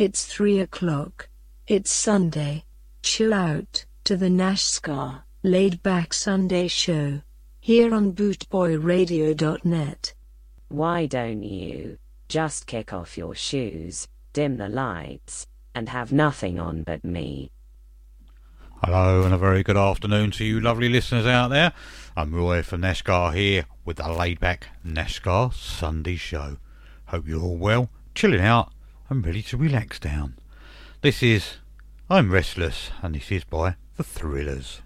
It's 3 o'clock. It's Sunday. Chill out to the Nash Ska Laid Back Sunday Show. Here on BootboyRadio.net. Why don't you just kick off your shoes, dim the lights, and have nothing on but me? Hello and a very good afternoon to you lovely listeners out there. I'm Roy from Nash Ska here with the laid back Nash Ska Sunday show. Hope you're all well, chilling out and ready to relax down. This is I'm Restless and this is by The Thrillers.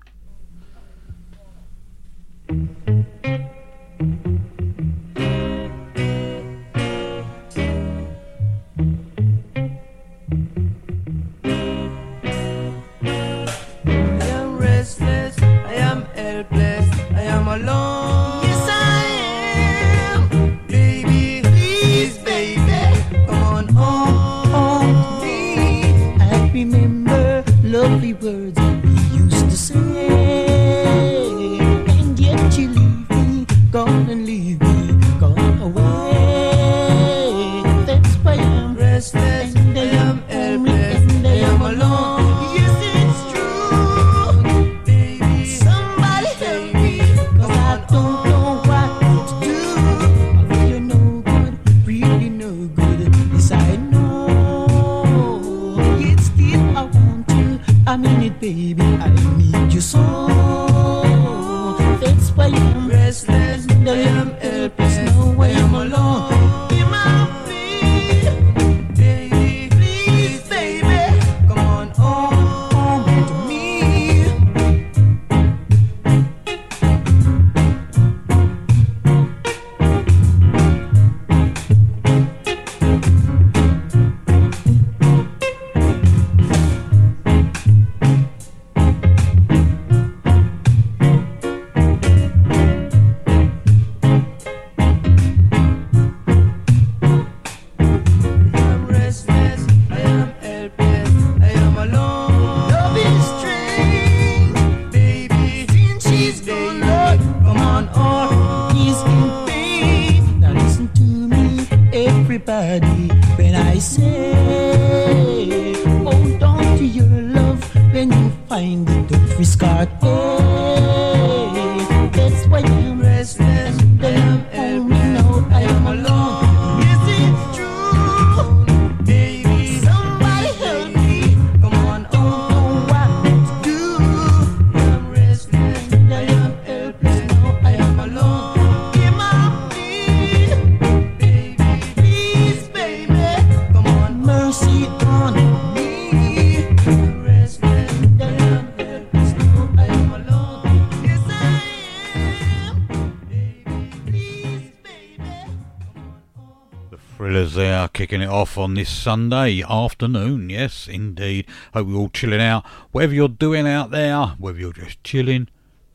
On this Sunday afternoon. Yes, indeed. Hope you're all chilling out. Whatever you're doing out there, whether you're just chilling,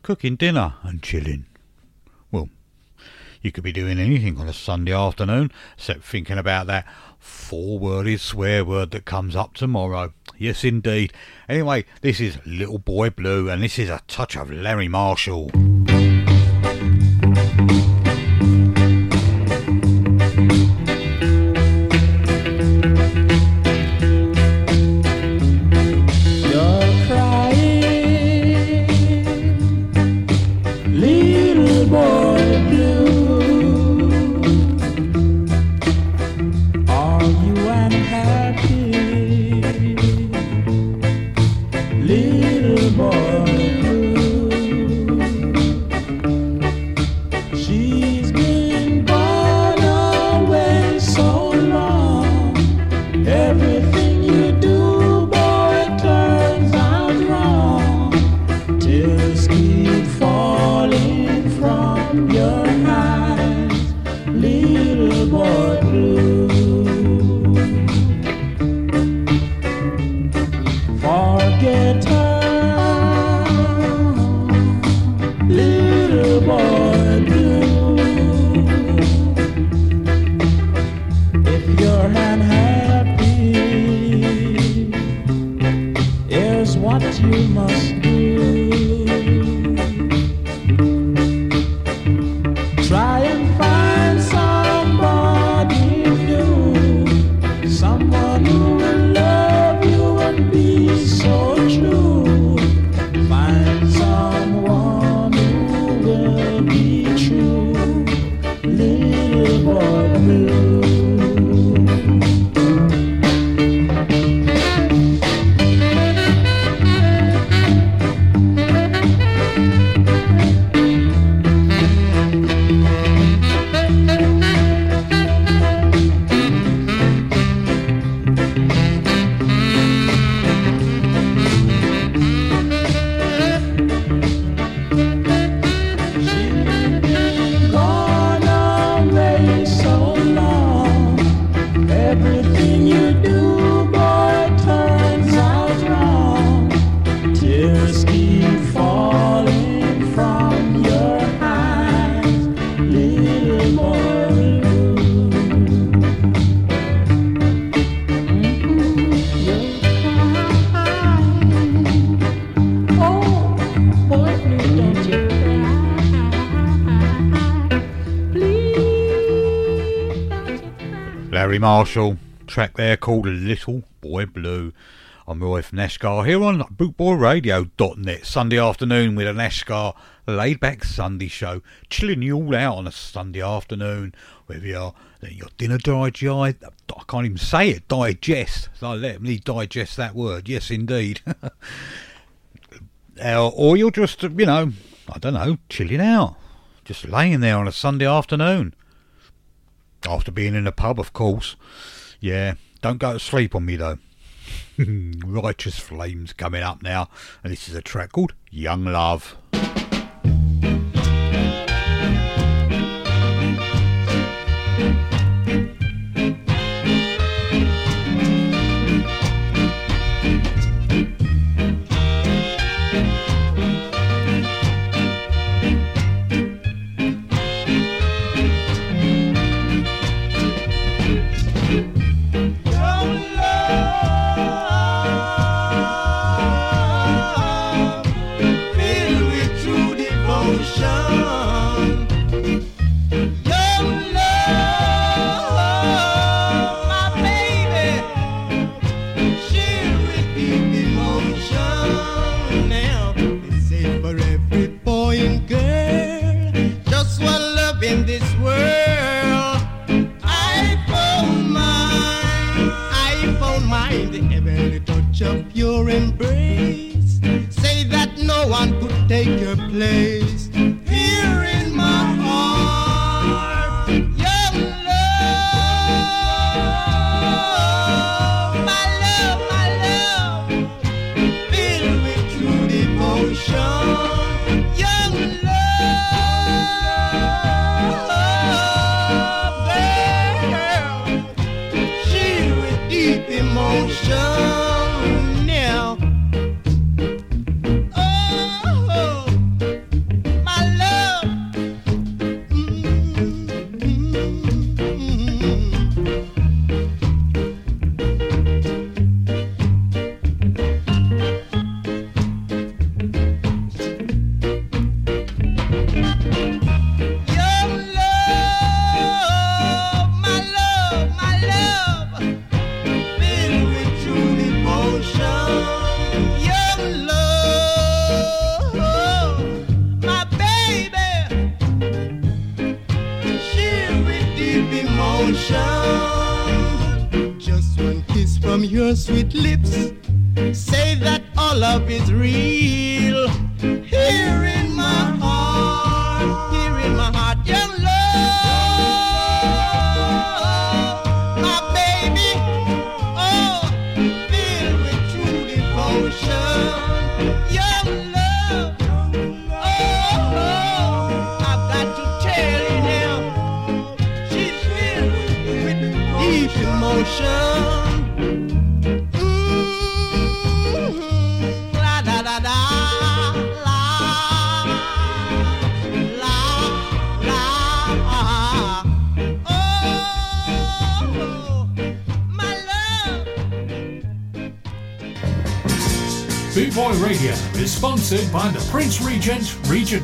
cooking dinner and chilling. Well, you could be doing anything on a Sunday afternoon except thinking about that four worded swear word that comes up tomorrow. Yes, indeed. Anyway, this is Little Boy Blue and this is a touch of Larry Marshall. Marshall. Track there called Little Boy Blue. I'm Roy from Nash Ska here on bootboyradio.net. Sunday afternoon with a Nash Ska laid back Sunday show. Chilling you all out on a Sunday afternoon. You're letting your dinner digest, I can't even say it, digest. So let me digest that word. Yes, indeed. or you're just, you know, I don't know, chilling out. Just laying there on a Sunday afternoon. After being in a pub, of course. Yeah, don't go to sleep on me though. Righteous Flames coming up now, and this is a track called Young Love.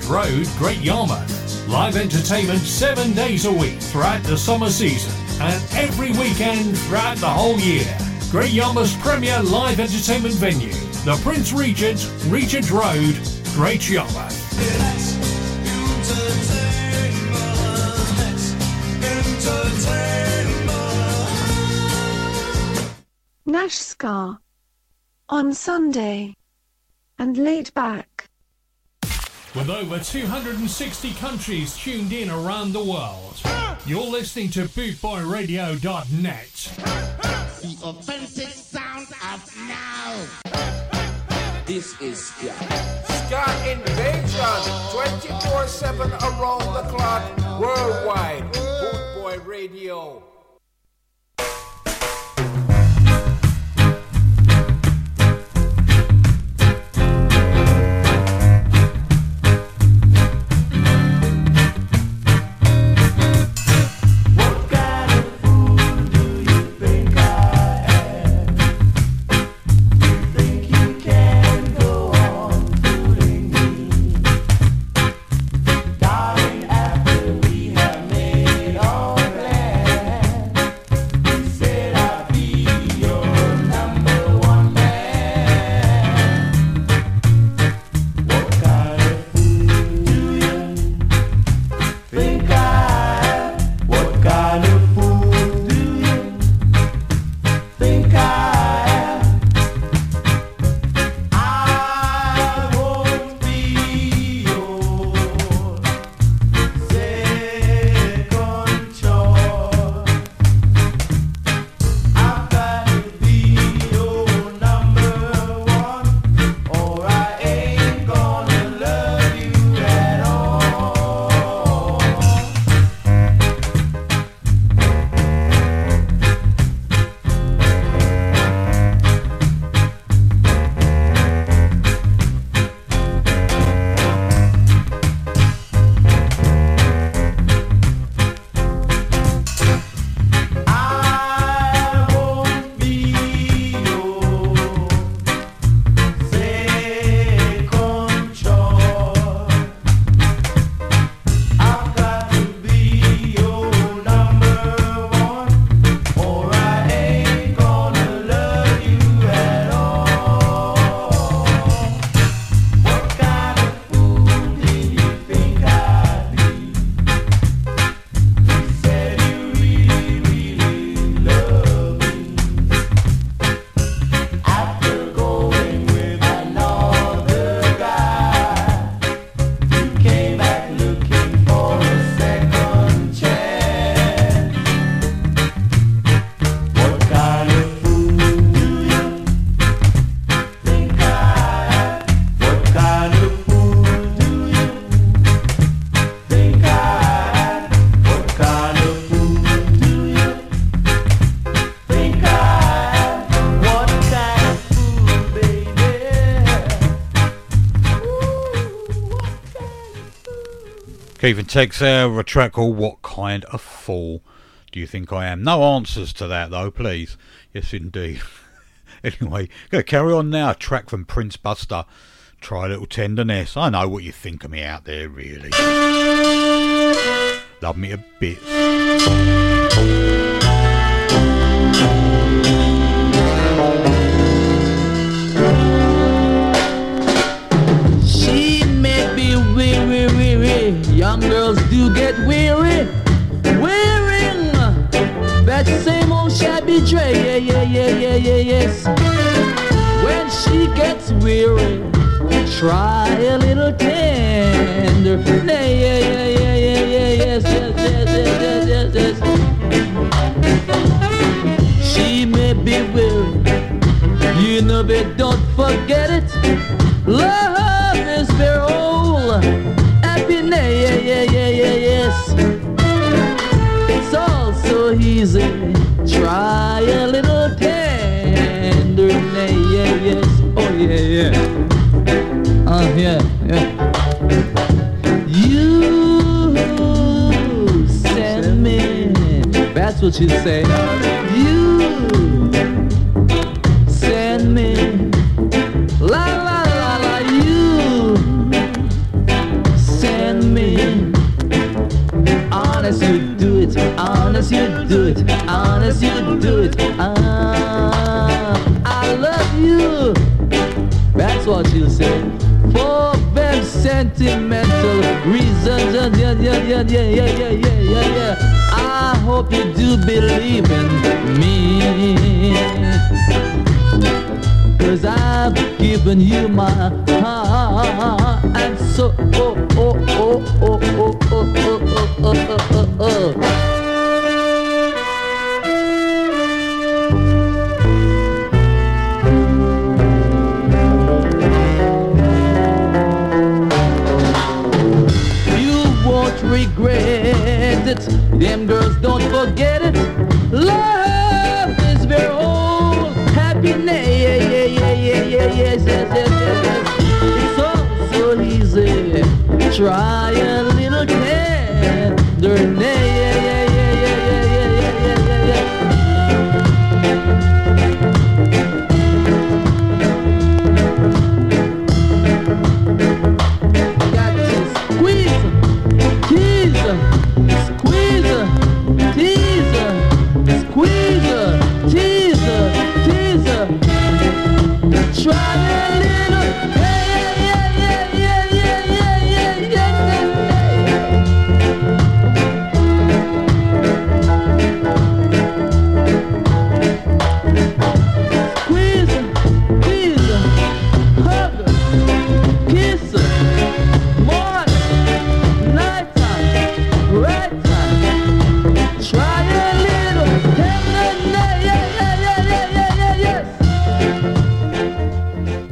Road, Great Yarmouth. Live entertainment seven days a week throughout the summer season and every weekend throughout the whole year. Great Yarmouth's premier live entertainment venue, the Prince Regent, Regent Road, Great Yarmouth. Nash Ska on Sunday and laid back. With over 260 countries tuned in around the world, you're listening to bootboyradio.net. The authentic sound of now. This is Ska. Ska Invasion, 24-7 around the clock, worldwide. Bootboy Radio. And Tex there, a track called What Kind of Fool Do You Think I Am? No answers to that though, please. Yes, indeed. anyway, to carry on now. A track from Prince Buster. Try a little tenderness. I know what you think of me out there, really. Love me a bit. Young girls do get weary. Wearing that same old shabby dress. Yeah, yeah, yeah, yeah, yeah, yes. When she gets weary, try a little tender. Yeah, yeah, yeah, yeah, yeah, yeah, yes, yes, yes, yes, yes, yes, yes. She may be weary. You know, but don't forget it. Love It's all so easy. Try a little tenderness, yeah, yes. Oh, yeah, yeah. Uh, yeah, yeah. You send me. That's what you say. You Honest, you do it. Honest, you do it. Ah, I love you. That's what you say. For very sentimental reasons. Yeah, yeah, yeah, yeah, yeah, yeah, yeah, yeah, yeah. I hope you do believe in me. Cause I've given you my heart And so oh oh oh oh regret it. Them girls don't forget it. Love is very old Happiness. Yeah, yeah, yeah, yeah, yeah, yes, yes, yes, yes, It's all so easy. Try a little tenderness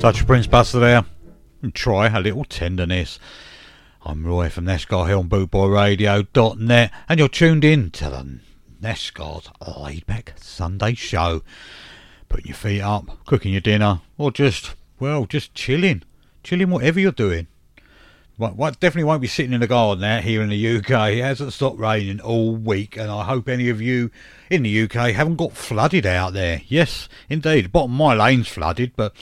Such a Prince Buster there. And try a little tenderness. I'm Roy from Nash Ska Hill on bootboyradio.net and you're tuned in to the Nash Ska's laid back Sunday show. Putting your feet up, cooking your dinner, or just, well, just chilling. Chilling whatever you're doing. What, what definitely won't be sitting in the garden out here in the UK. It hasn't stopped raining all week, and I hope any of you in the UK haven't got flooded out there. Yes, indeed. Bottom of my lane's flooded, but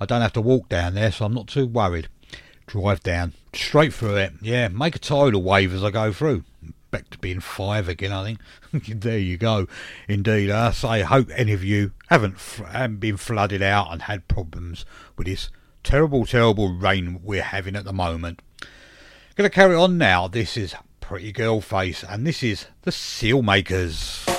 I don't have to walk down there, so I'm not too worried. Drive down, straight through it. Yeah, make a tidal wave as I go through. Back to being five again, I think. there you go. Indeed, I say, hope any of you haven't, haven't been flooded out and had problems with this terrible, terrible rain we're having at the moment. Gonna carry on now. This is Pretty Girl Face, and this is the Seal Makers.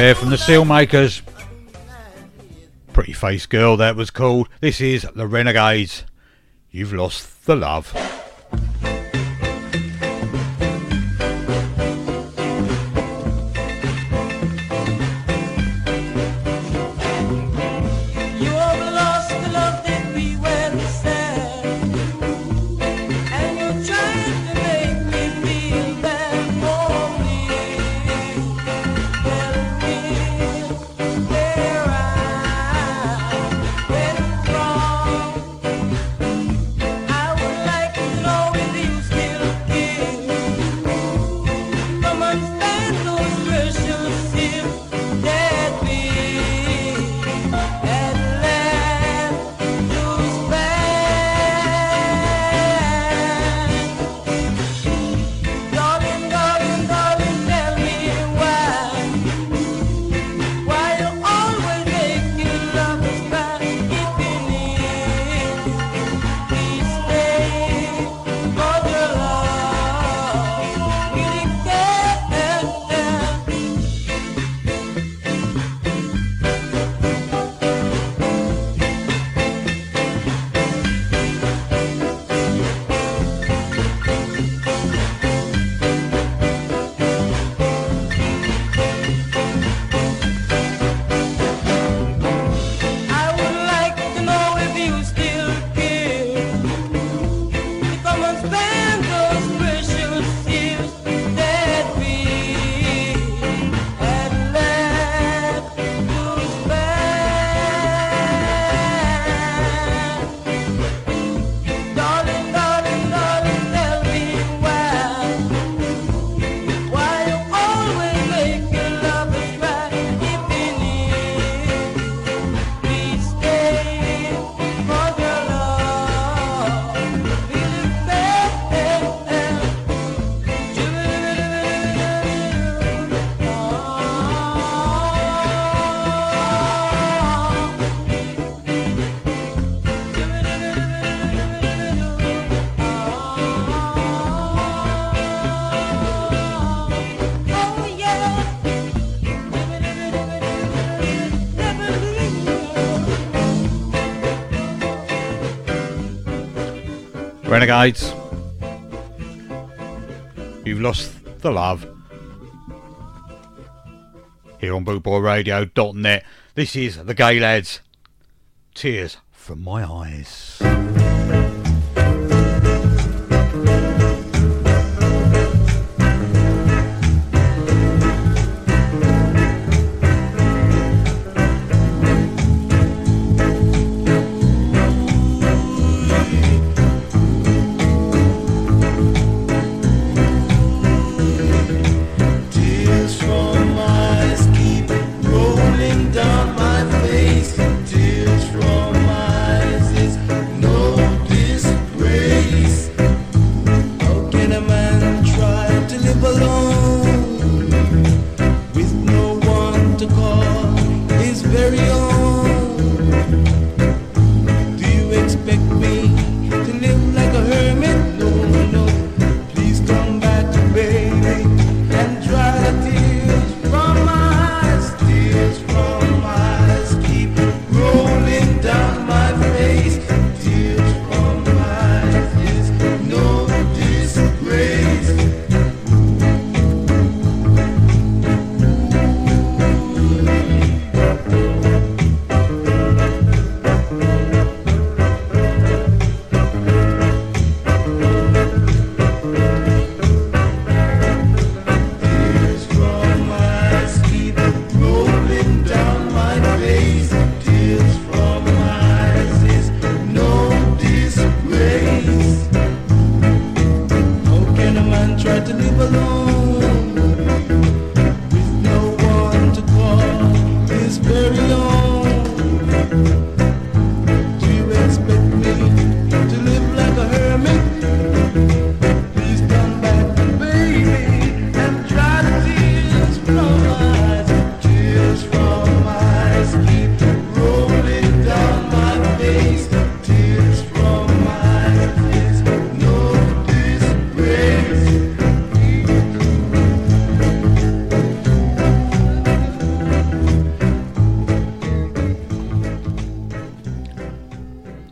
There from the Sealmakers. Pretty Face Girl, that was called. This is The Renegades. You've lost the love. Renegades. You've lost the love. Here on bootboyradio.net. This is the Gaylads. Tears from my eyes.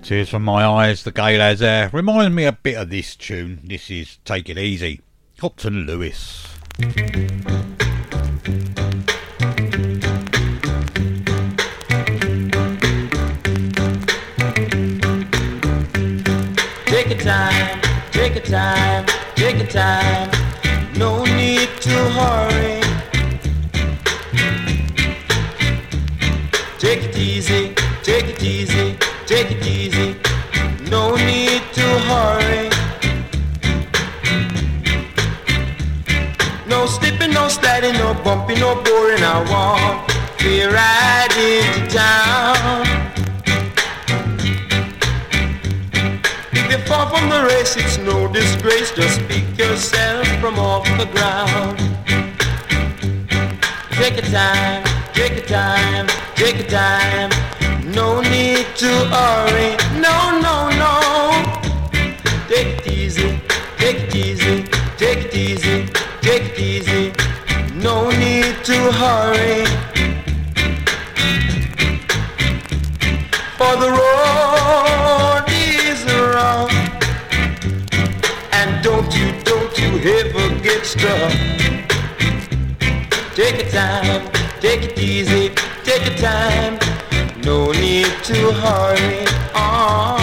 Tears from my eyes, the Gaylads there. Reminds me a bit of this tune. This is Take It Easy. Hopton Lewis. Take your time, take your time, take your time. No need to hurry. No, no, no. Take it easy, take it easy, take it easy, take it easy. No need to hurry. For the road is rough. And don't you, don't you ever get stuck. Take your time, take it easy, take your time. No need to hurry. Oh.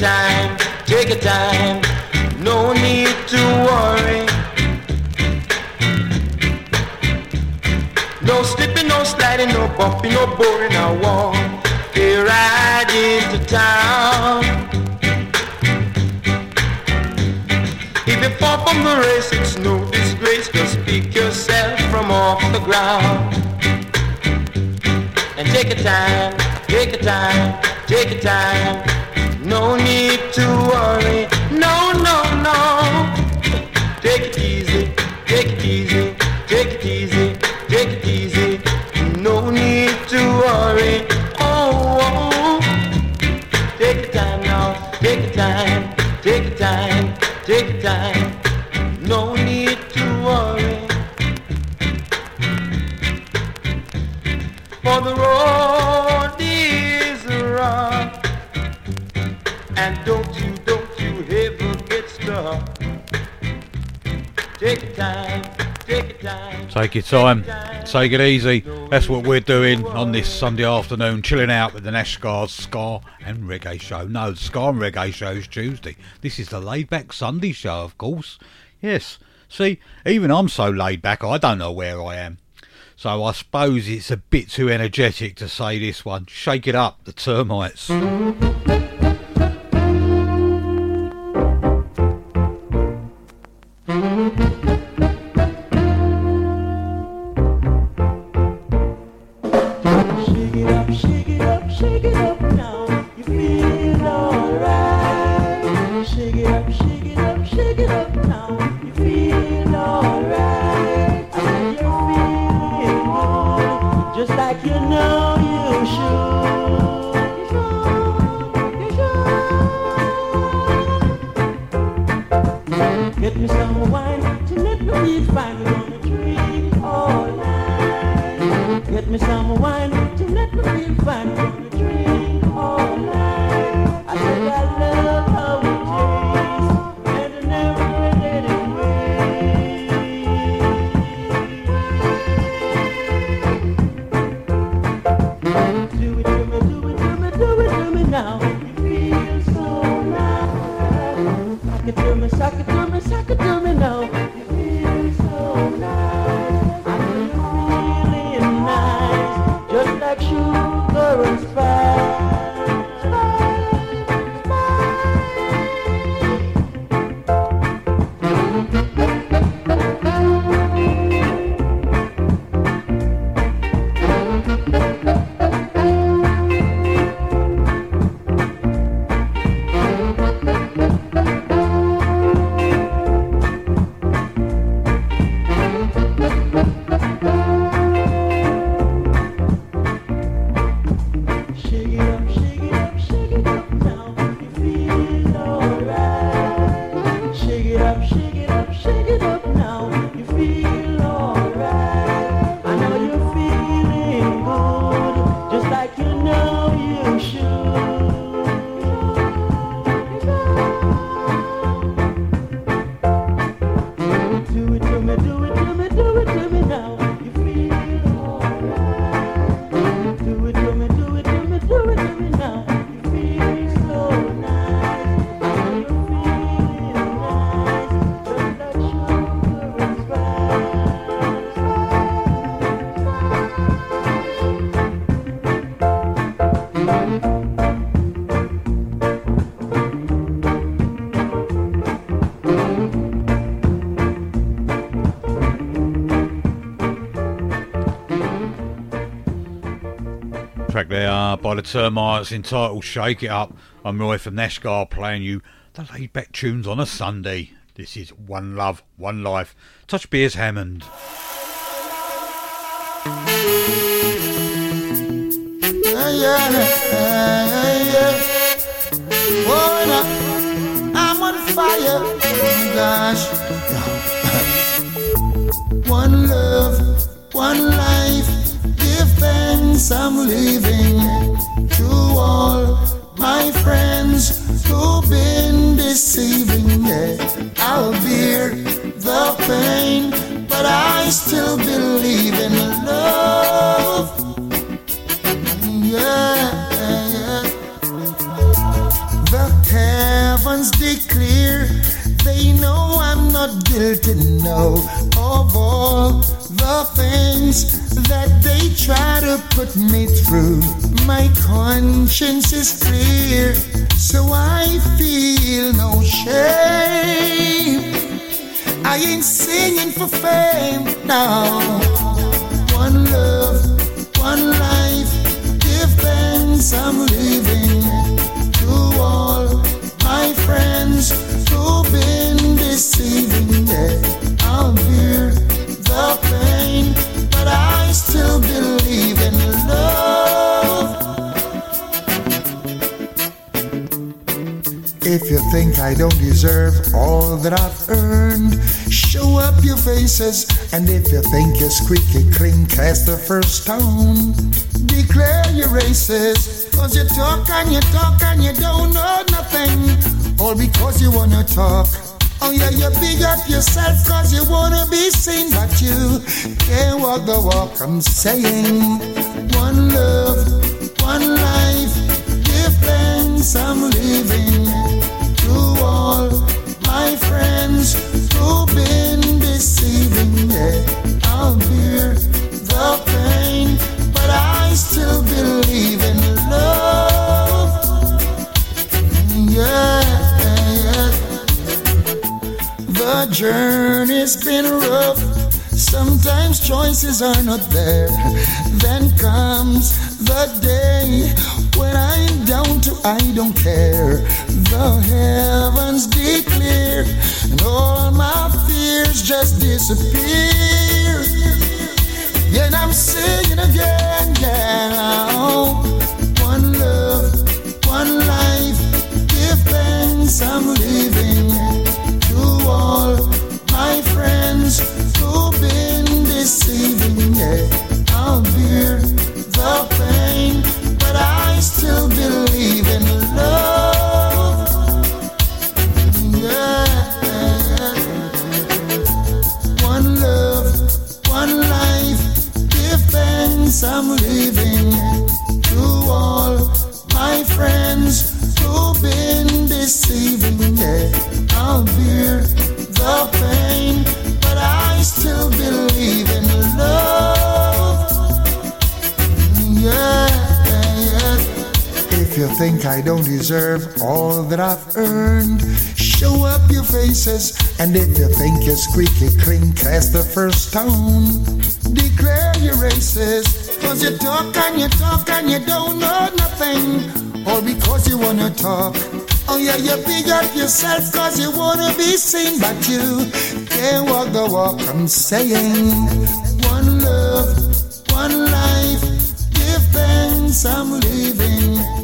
Your time, take your time. No need to worry. No slipping, no sliding, no bumping, no boring. I want to ride into town. If you fall from the race, it's no disgrace. Just pick yourself from off the ground. And take your time, take your time, take your time. No need to worry. No, no, no. Take your time, take it easy. That's what we're doing on this Sunday afternoon, chilling out with the Nash Ska and Reggae Show. No, the Ska and Reggae Show is Tuesday. This is the laid back Sunday show, of course. Yes, see, even I'm so laid back, I don't know where I am. So I suppose it's a bit too energetic to say this one. Shake it up, the termites. By the Termites entitled Shake It Up. I'm Roy from Nash Ska playing you the laid back tunes on a Sunday. This is One Love, One Life. Touch Beres Hammond. Yeah, yeah, yeah. Oh, no. I'm on fire. Oh, gosh. one love, one life. Give thanks I'm living to all my friends who've been deceiving. Yeah, I'll bear the pain, but I still believe in love. Yeah, yeah. The heavens declare they know I'm not guilty, no, of all the things that they try to put me through. My conscience is clear, so I feel no shame. I ain't singing for fame, no. One love, one life, give thanks I'm living to all my friends who've been deceiving. Yeah, I'll bear but I still believe in love. If you think I don't deserve all that I've earned, show up your faces. And if you think you're squeaky clean, cast the first stone. declare your races. Cause you talk and you talk and you don't know nothing. All because you wanna talk. Oh yeah, you big up yourself cause you wanna be seen, but you can't walk the walk. I'm saying one love, one life, give thanks I'm living to all my friends who've been deceiving. Yeah, I'll bear been rough. Sometimes choices are not there. Then comes the day when I'm down to I don't care. The heavens declare, and all my fears just disappear. And I'm saying again, yeah. One love, one life, give thanks I'm living I don't deserve all that I've earned, show up your faces. And if you think you're squeaky clean, cast the first stone. Declare your races. Cause you talk and you talk and you don't know nothing. All because you wanna talk. Oh yeah, you big up yourself cause you wanna be seen, but you can't walk the walk. I'm saying one love, one life. Give thanks I'm living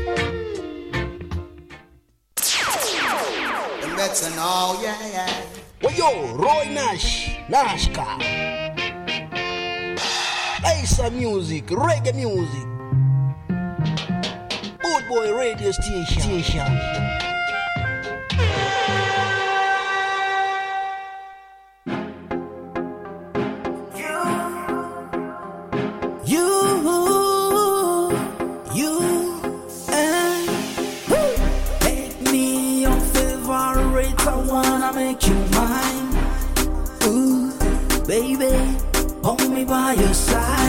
All, yeah, yeah. Well, yo, Roy Nash, Nashka. Some music, reggae music. Boot Boy Radio Station. Station. Make you mine. Ooh, baby, hold me by your side.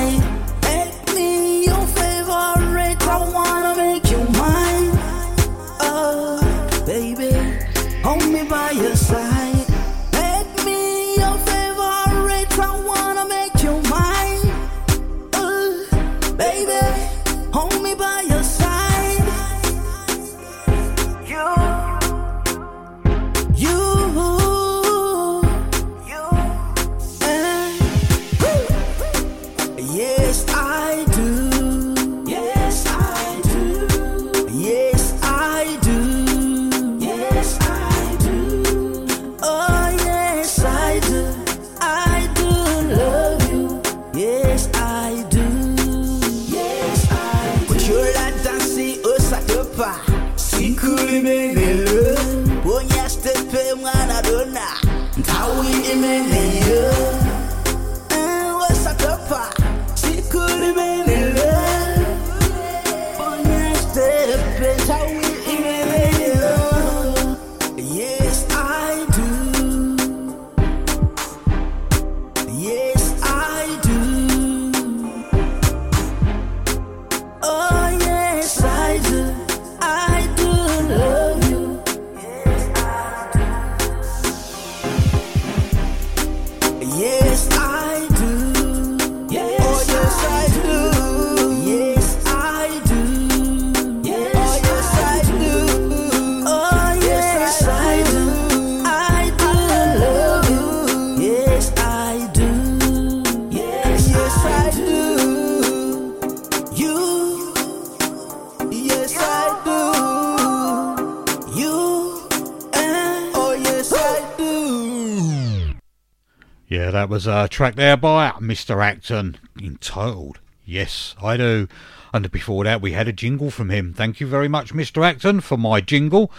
That was a track there by Mr. Acton entitled Yes, I Do. And before that, we had a jingle from him. Thank you very much, Mr. Acton, for my jingle.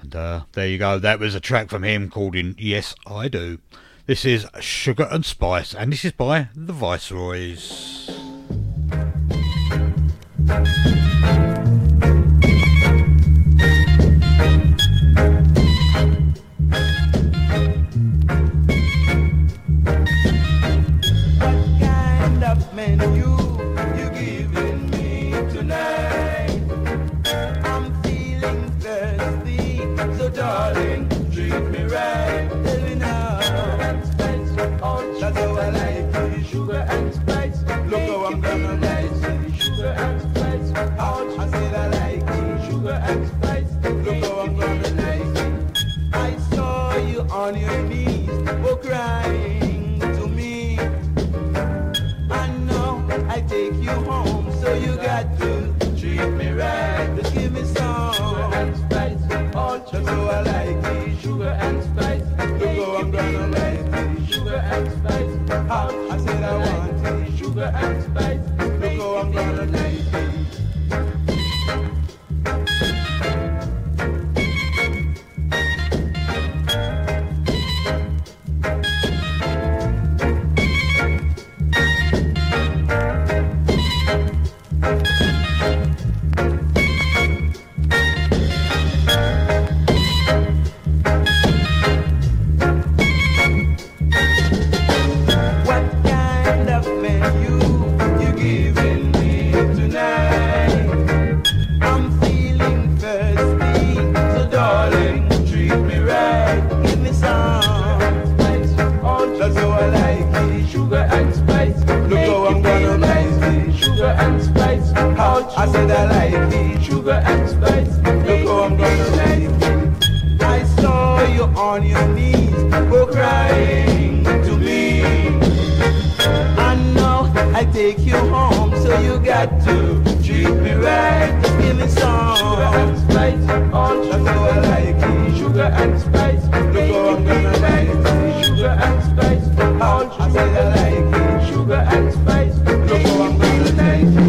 And uh, there you go. That was a track from him called in Yes, I Do. This is Sugar and Spice, and this is by the Viceroys. And spice, I I like it. Sugar and spice, look how I'm gonna like it.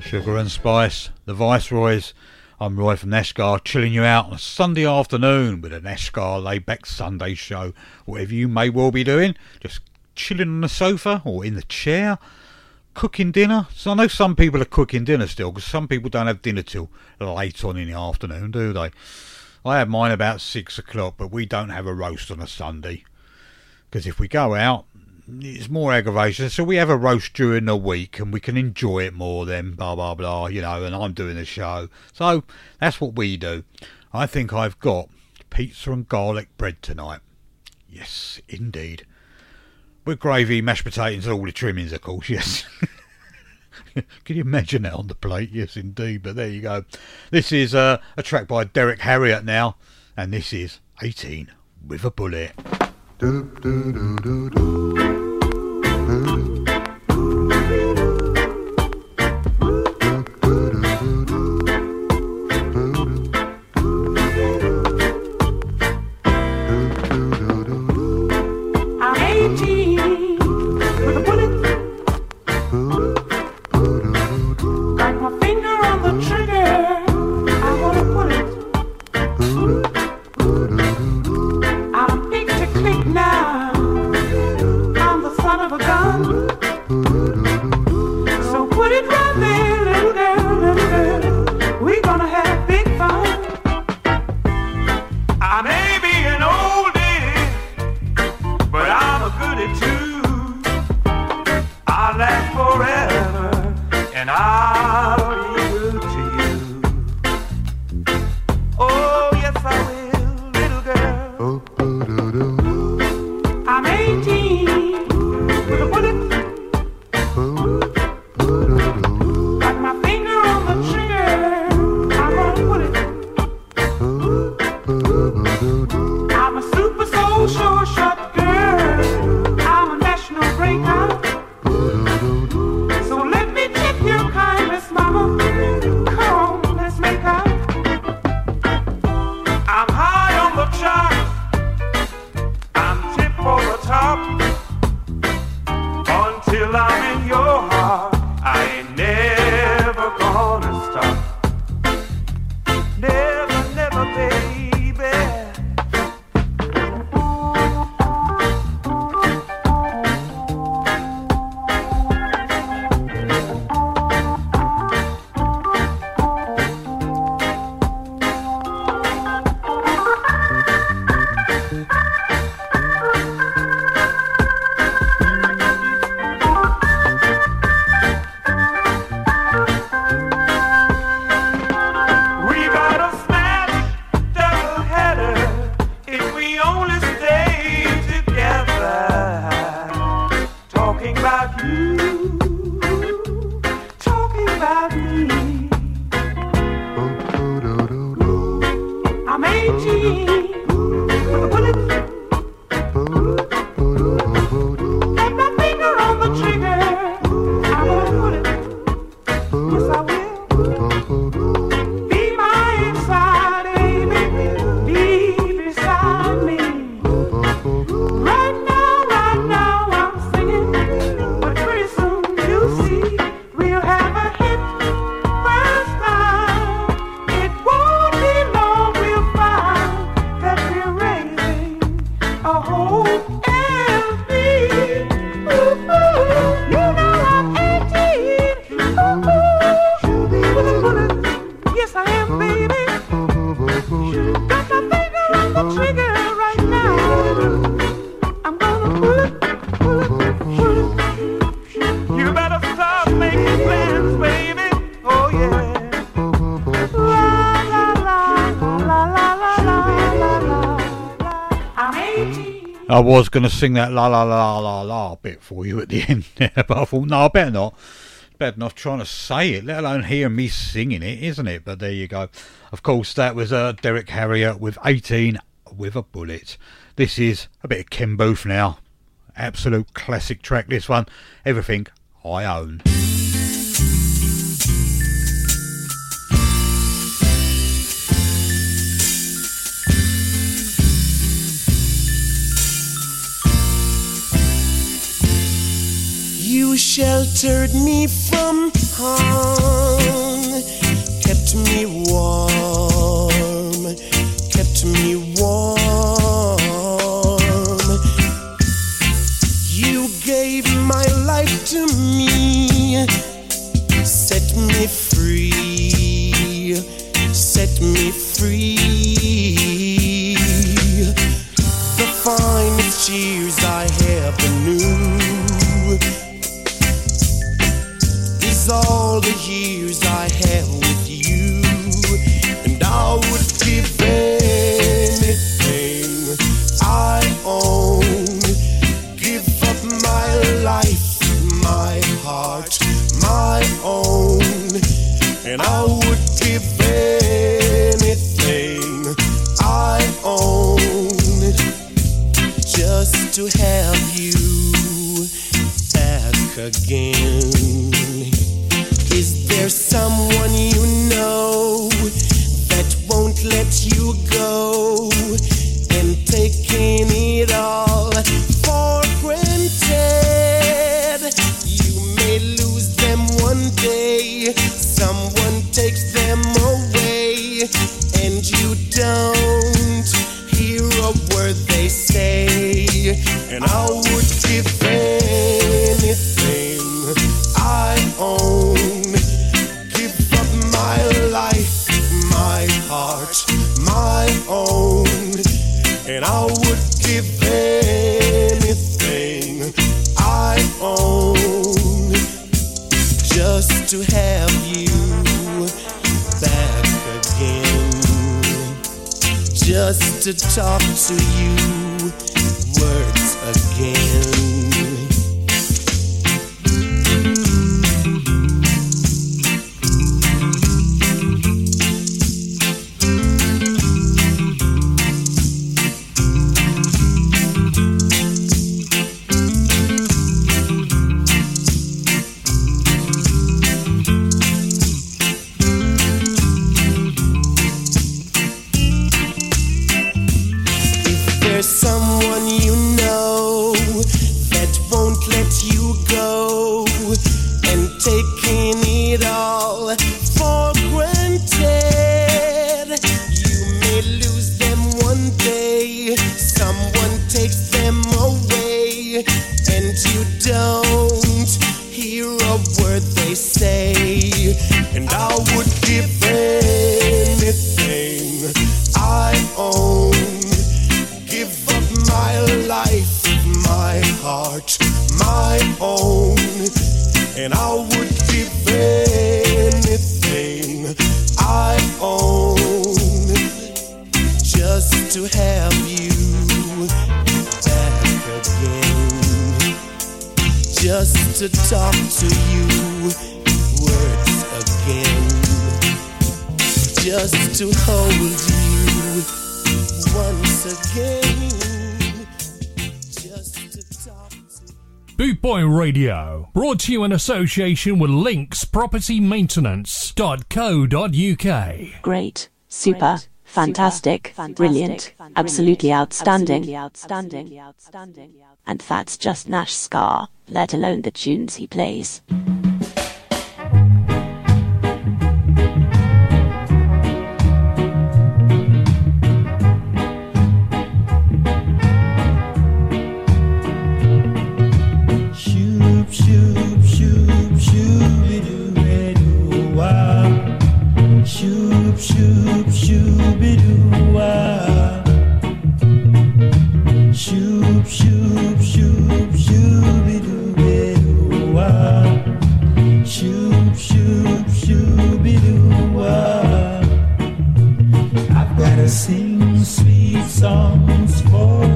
Sugar and Spice, the Viceroys. I'm Roy from Nash Ska, chilling you out on a Sunday afternoon with a Nash Ska laid back Sunday show. Whatever you may well be doing, just chilling on the sofa or in the chair, cooking dinner. So I know some people are cooking dinner still because some people don't have dinner till late on in the afternoon, do they? I have mine about six o'clock, but we don't have a roast on a Sunday because if we go out, it's more aggravation. So we have a roast during the week and we can enjoy it more then, blah, blah, blah, you know, and I'm doing the show. So that's what we do. I think I've got pizza and garlic bread tonight. Yes, indeed. With gravy, mashed potatoes, and all the trimmings, of course, yes. Can you imagine that on the plate? Yes, indeed. But there you go. This is uh, a track by Derrick Harriott now, and this is 18 with a bullet. Was going to sing that la la la la la bit for you at the end there, but I thought, no, I better not. Better not trying to say it, let alone hear me singing it, isn't it? But there you go. Of course, that was uh, Derrick Harriott with 18 with a bullet. This is a bit of Ken Boothe now. Absolute classic track, this one. Everything I own. You sheltered me from harm, kept me warm, kept me warm. You gave my life to me, set me free, set me free. The finest years I ever is all the years I have with you, and I would give anything I own, give up my life, my heart, my own, and I would give anything I own. Just to have you back again. Is there someone you know that won't let you go to talk to you to you in association with Links Property Maintenance.co.uk. Great, super, fantastic, brilliant, absolutely outstanding. And that's just Nash Ska, let alone the tunes he plays. I've gotta sing sweet songs for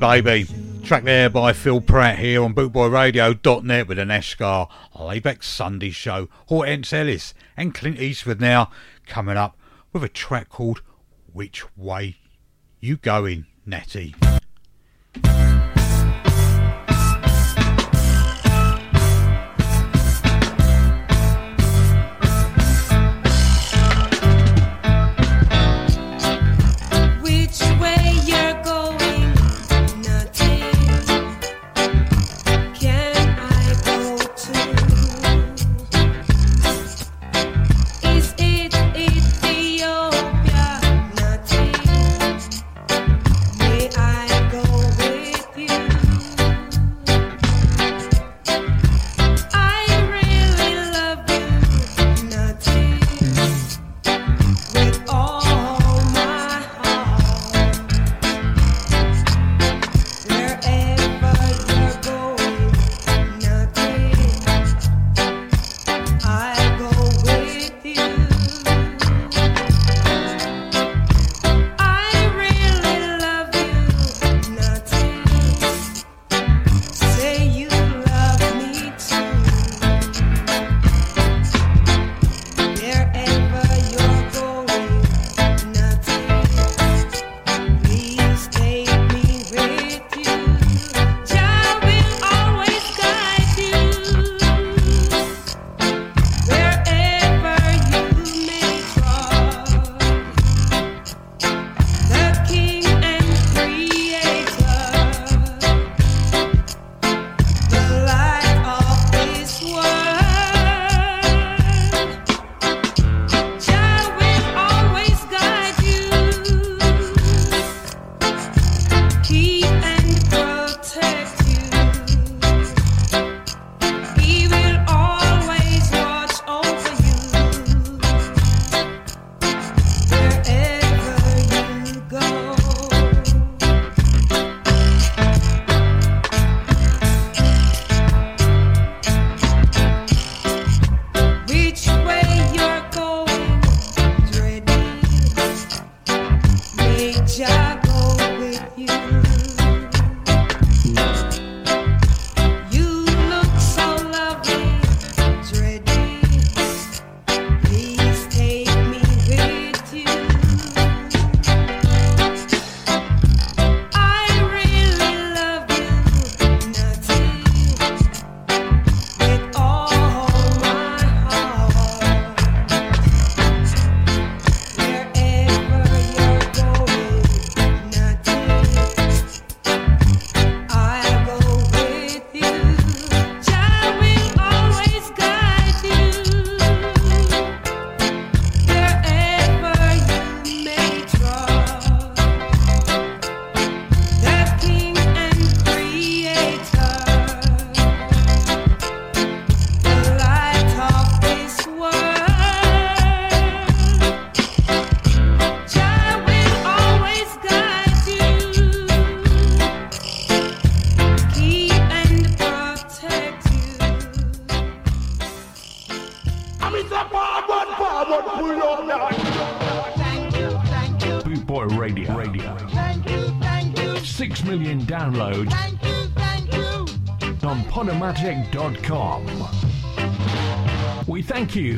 My Baby. Track there by Phil Pratt here on bootboyradio.net with an Eskar, Layback Sunday Show, Hortense Ellis and Clint Eastwood now coming up with a track called Which Way You Going, Natty.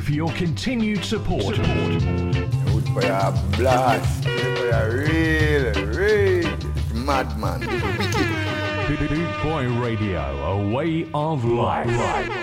For your continued support. Good for your blast. For your real, real madman. Boot Boy Radio, a way of life. Once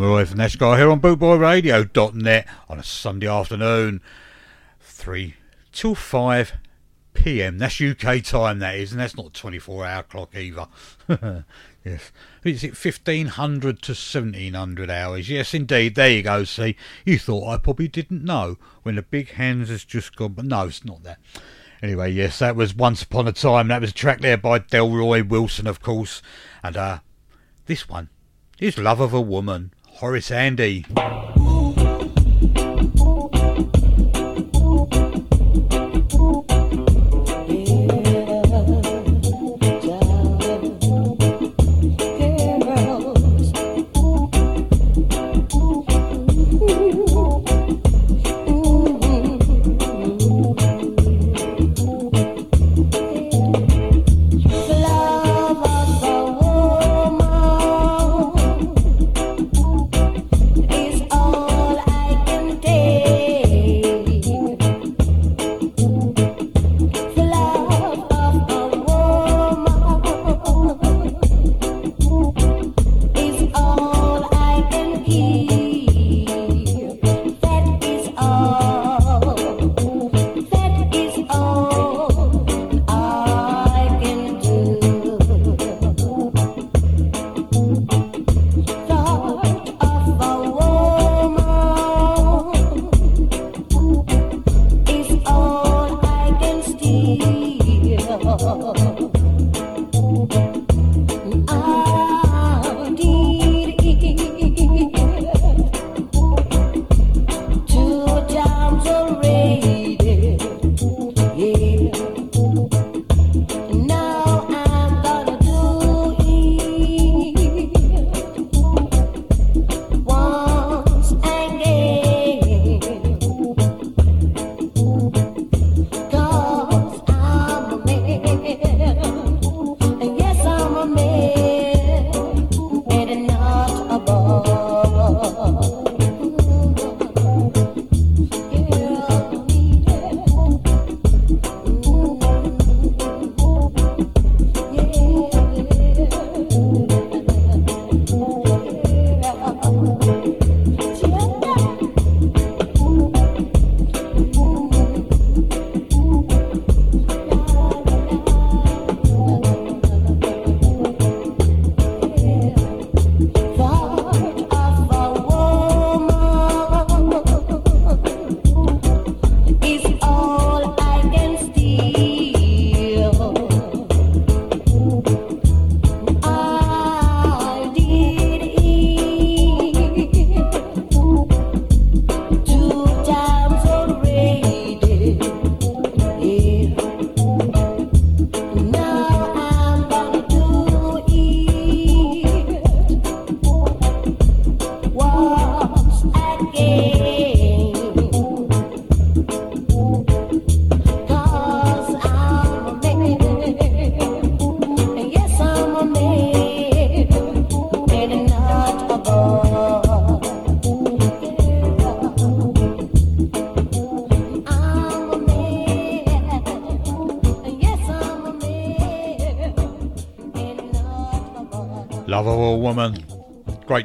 I'm Roy from Guy here on bootboyradio.net on a Sunday afternoon, 3 till 5 pm. That's UK time, that is, and that's not 24 hour clock either. yes. Is it 1500 to 1700 hours? Yes, indeed. There you go. See, you thought I probably didn't know when the big hands has just gone, but no, it's not that. Anyway, yes, that was Once Upon a Time. That was a track there by Delroy Wilson, of course. And uh, this one is Love of a Woman, Horace Andy.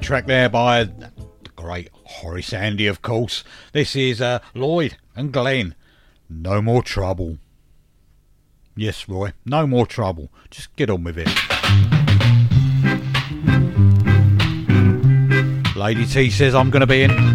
track there by the great Horace Andy, of course. This is uh, Lloyd and Glenn. No more trouble. Yes, Roy, no more trouble. Just get on with it. Lady T says I'm going to be in.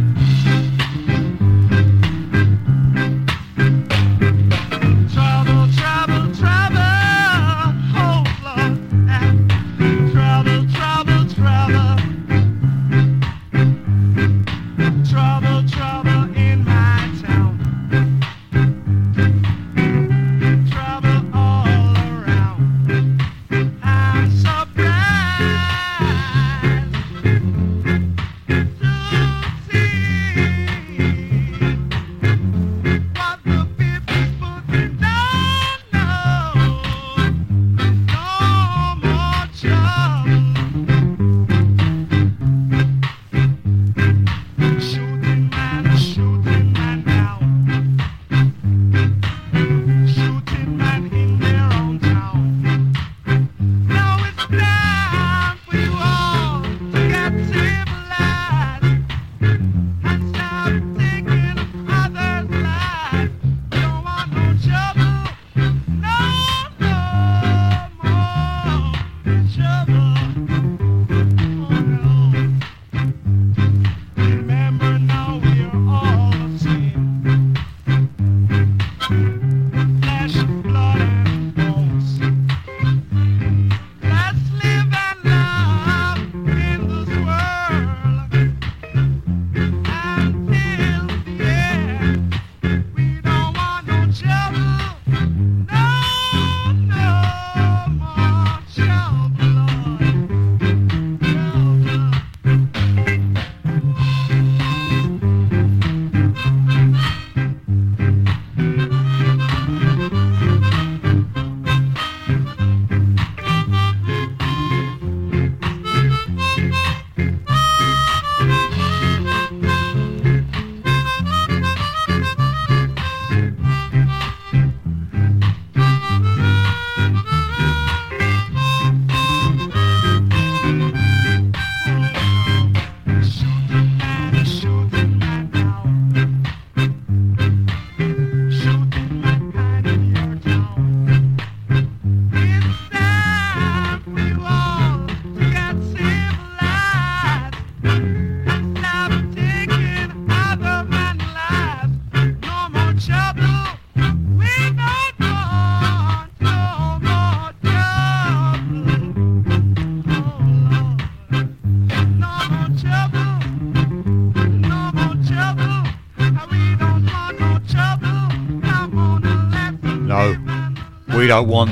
don't want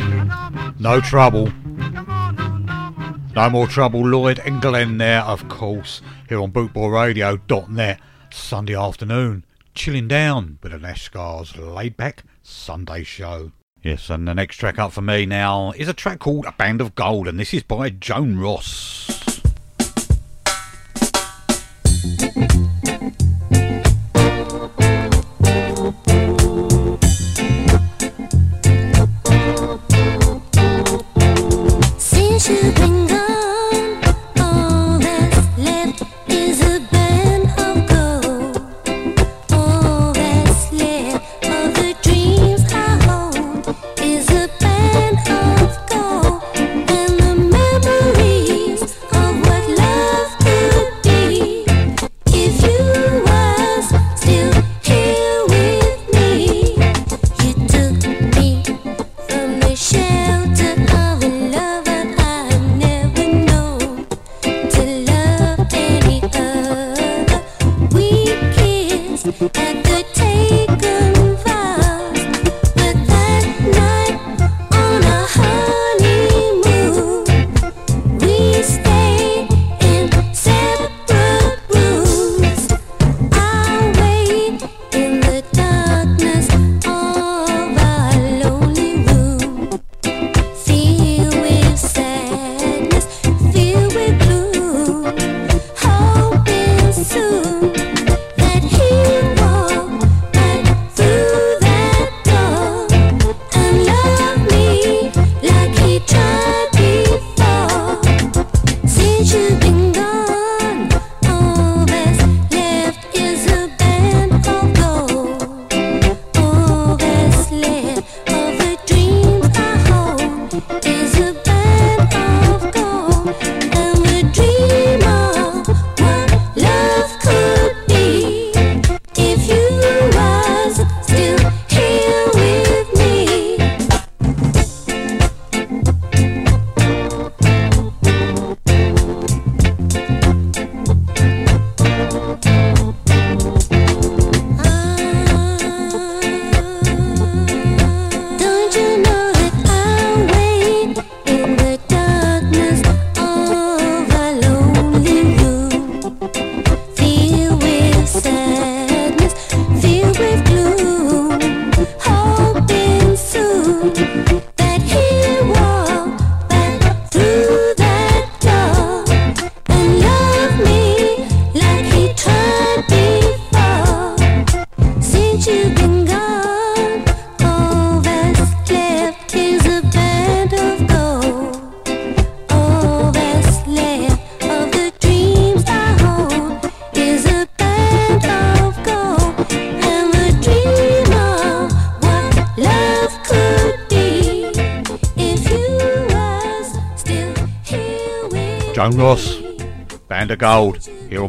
no trouble. No more trouble, Lloyd and Glenn there, of course, here on bootboyradio.net, Sunday afternoon, chilling down with Nash Ska's laid back Sunday show. Yes, and the next track up for me now is a track called A Band of Gold, and this is by Joan Ross.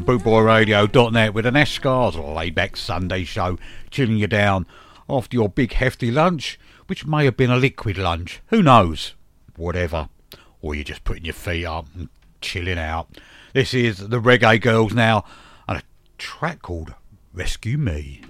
bootboyradio.net with Nash Ska's laid back Sunday show, chilling you down after your big hefty lunch, which may have been a liquid lunch, who knows? Whatever. Or you're just putting your feet up and chilling out. This is the Reggae Girls now, and a track called Rescue Me.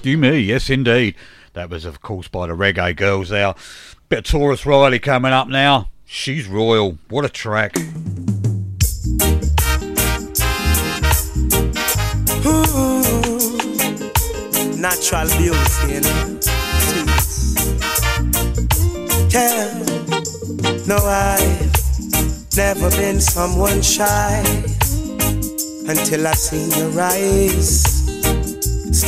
Rescue Me, yes indeed. That was, of course, by the Reggae Girls there. Bit of Tarrus Riley coming up now. She's royal. What a track. Ooh, natural beauty, you know. Yeah, no, I've never been someone shy until I seen your eyes.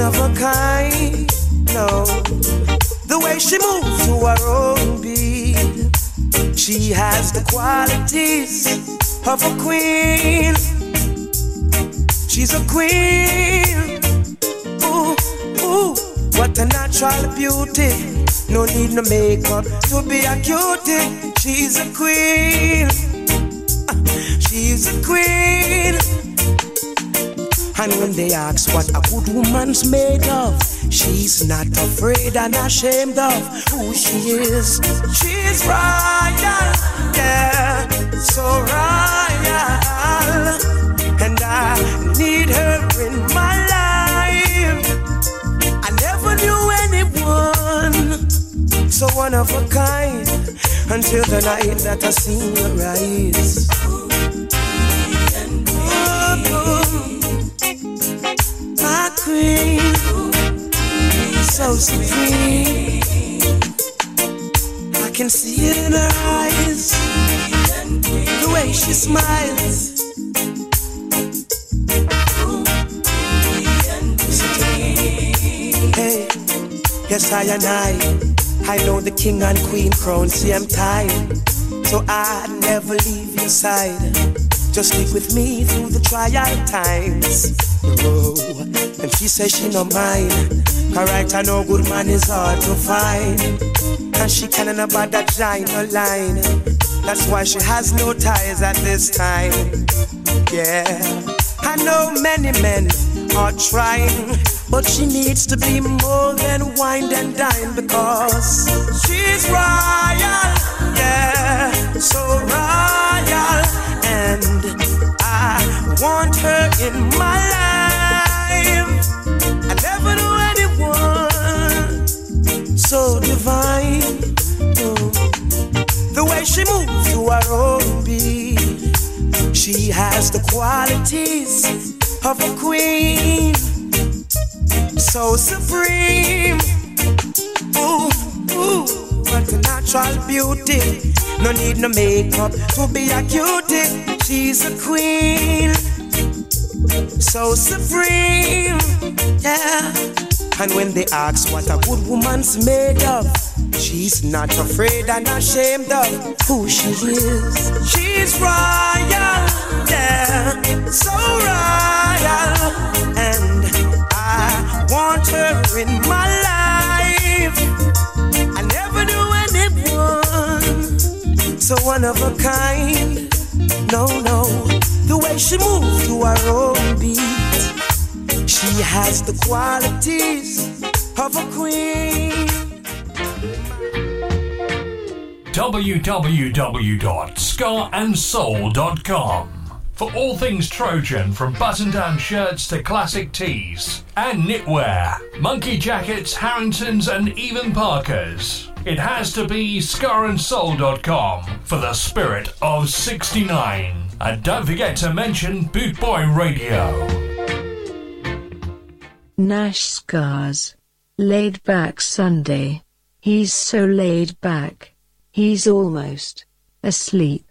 One of a kind. No, the way she moves to her own beat, she has the qualities of a queen. She's a queen. Ooh, ooh, what a natural beauty. No need no makeup to be a cutie. She's a queen. She's a queen. And when they ask what a good woman's made of, she's not afraid and ashamed of who she is. She's royal, yeah, so royal. And I need her in my life. I never knew anyone so one of a kind until the night that I seen her rise. Queen, so supreme. I can see it in her eyes, the way she smiles. Hey, yes, I and I, I know the king and queen crown, same time. So I never leave your side. Just stick with me through the trial times. And she says she no mind. Correct, I know good man is hard to find. And she can't about that giant line. That's why she has no ties at this time. Yeah, I know many men are trying, but she needs to be more than wine and dine because she's royal. Yeah, so royal, want her in my life. I never knew anyone so divine. The way she moves to her own beat, she has the qualities of a queen, so supreme. Ooh, ooh, what a natural beauty. No need no makeup to be a cutie. She's a queen, so supreme. Yeah. And when they ask what a good woman's made of, she's not afraid and ashamed of who she is. She's royal, yeah, so royal. And I want her in my life. I never knew anyone so one of a kind. No, no, the way she moves to her own beat. She has the qualities of a queen. www.skaandsoul.com for all things Trojan from button down shirts to classic tees and knitwear, monkey jackets, Harringtons, and even Parkers. It has to be skaandsoul.com for the spirit of 69. And don't forget to mention Boot Boy Radio. Nash Ska's. Laid back Sunday. He's so laid back. He's almost asleep.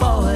Young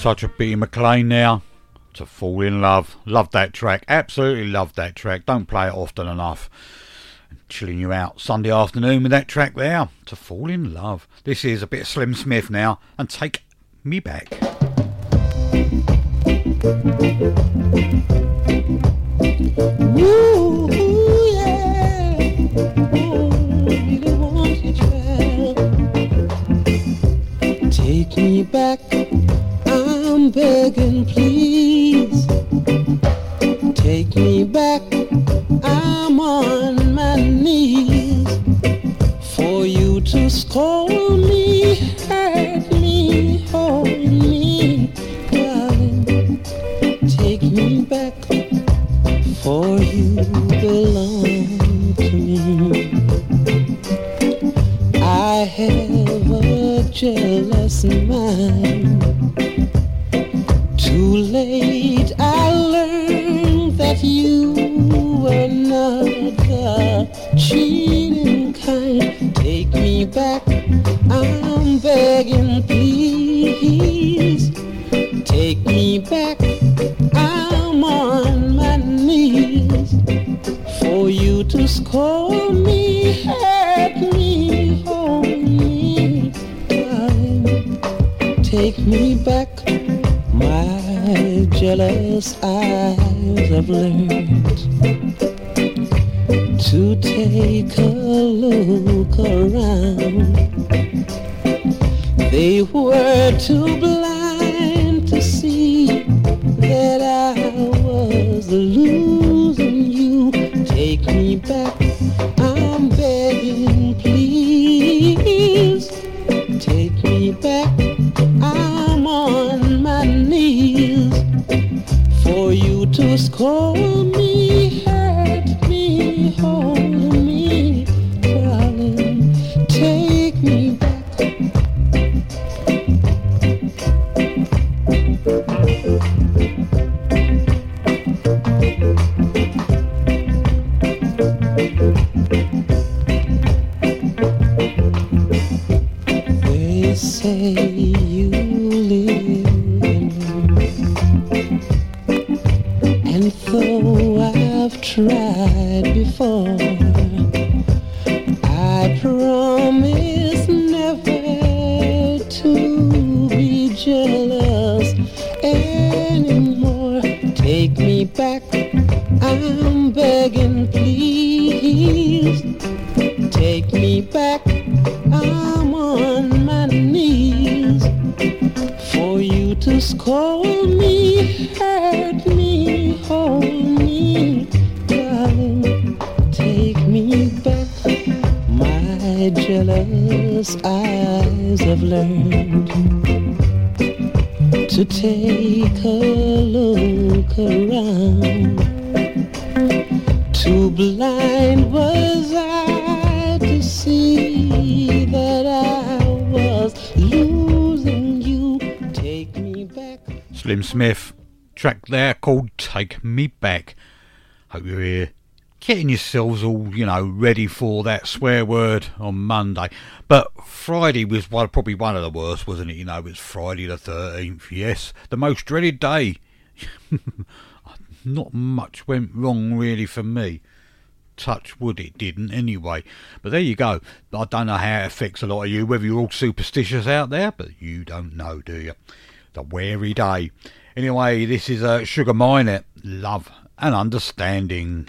touch of Bitty McLean now. To fall in love. Love that track. Absolutely love that track. Don't play it often enough. Chilling you out Sunday afternoon with that track there. To fall in love. This is a bit of Slim Smith now. And take me back. Ooh, yeah. Oh, really. Take me back, begging, please. Take me back, please. Take me back, I'm on my knees for you to scold me, hurt me, hold me. Take me back, my jealous eyes have learned to take a look around. They were too blind Me Back. Hope you're here. Getting yourselves all, you know, ready for that swear word on Monday. But Friday was one, probably one of the worst, wasn't it? You know, it was Friday the 13th. Yes, the most dreaded day. Not much went wrong really for me. Touch wood, it didn't anyway. But there you go. I don't know how it affects a lot of you, whether you're all superstitious out there, but you don't know, do you? The a weary day. Anyway, this is uh, Sugar Minott, Love and Understanding.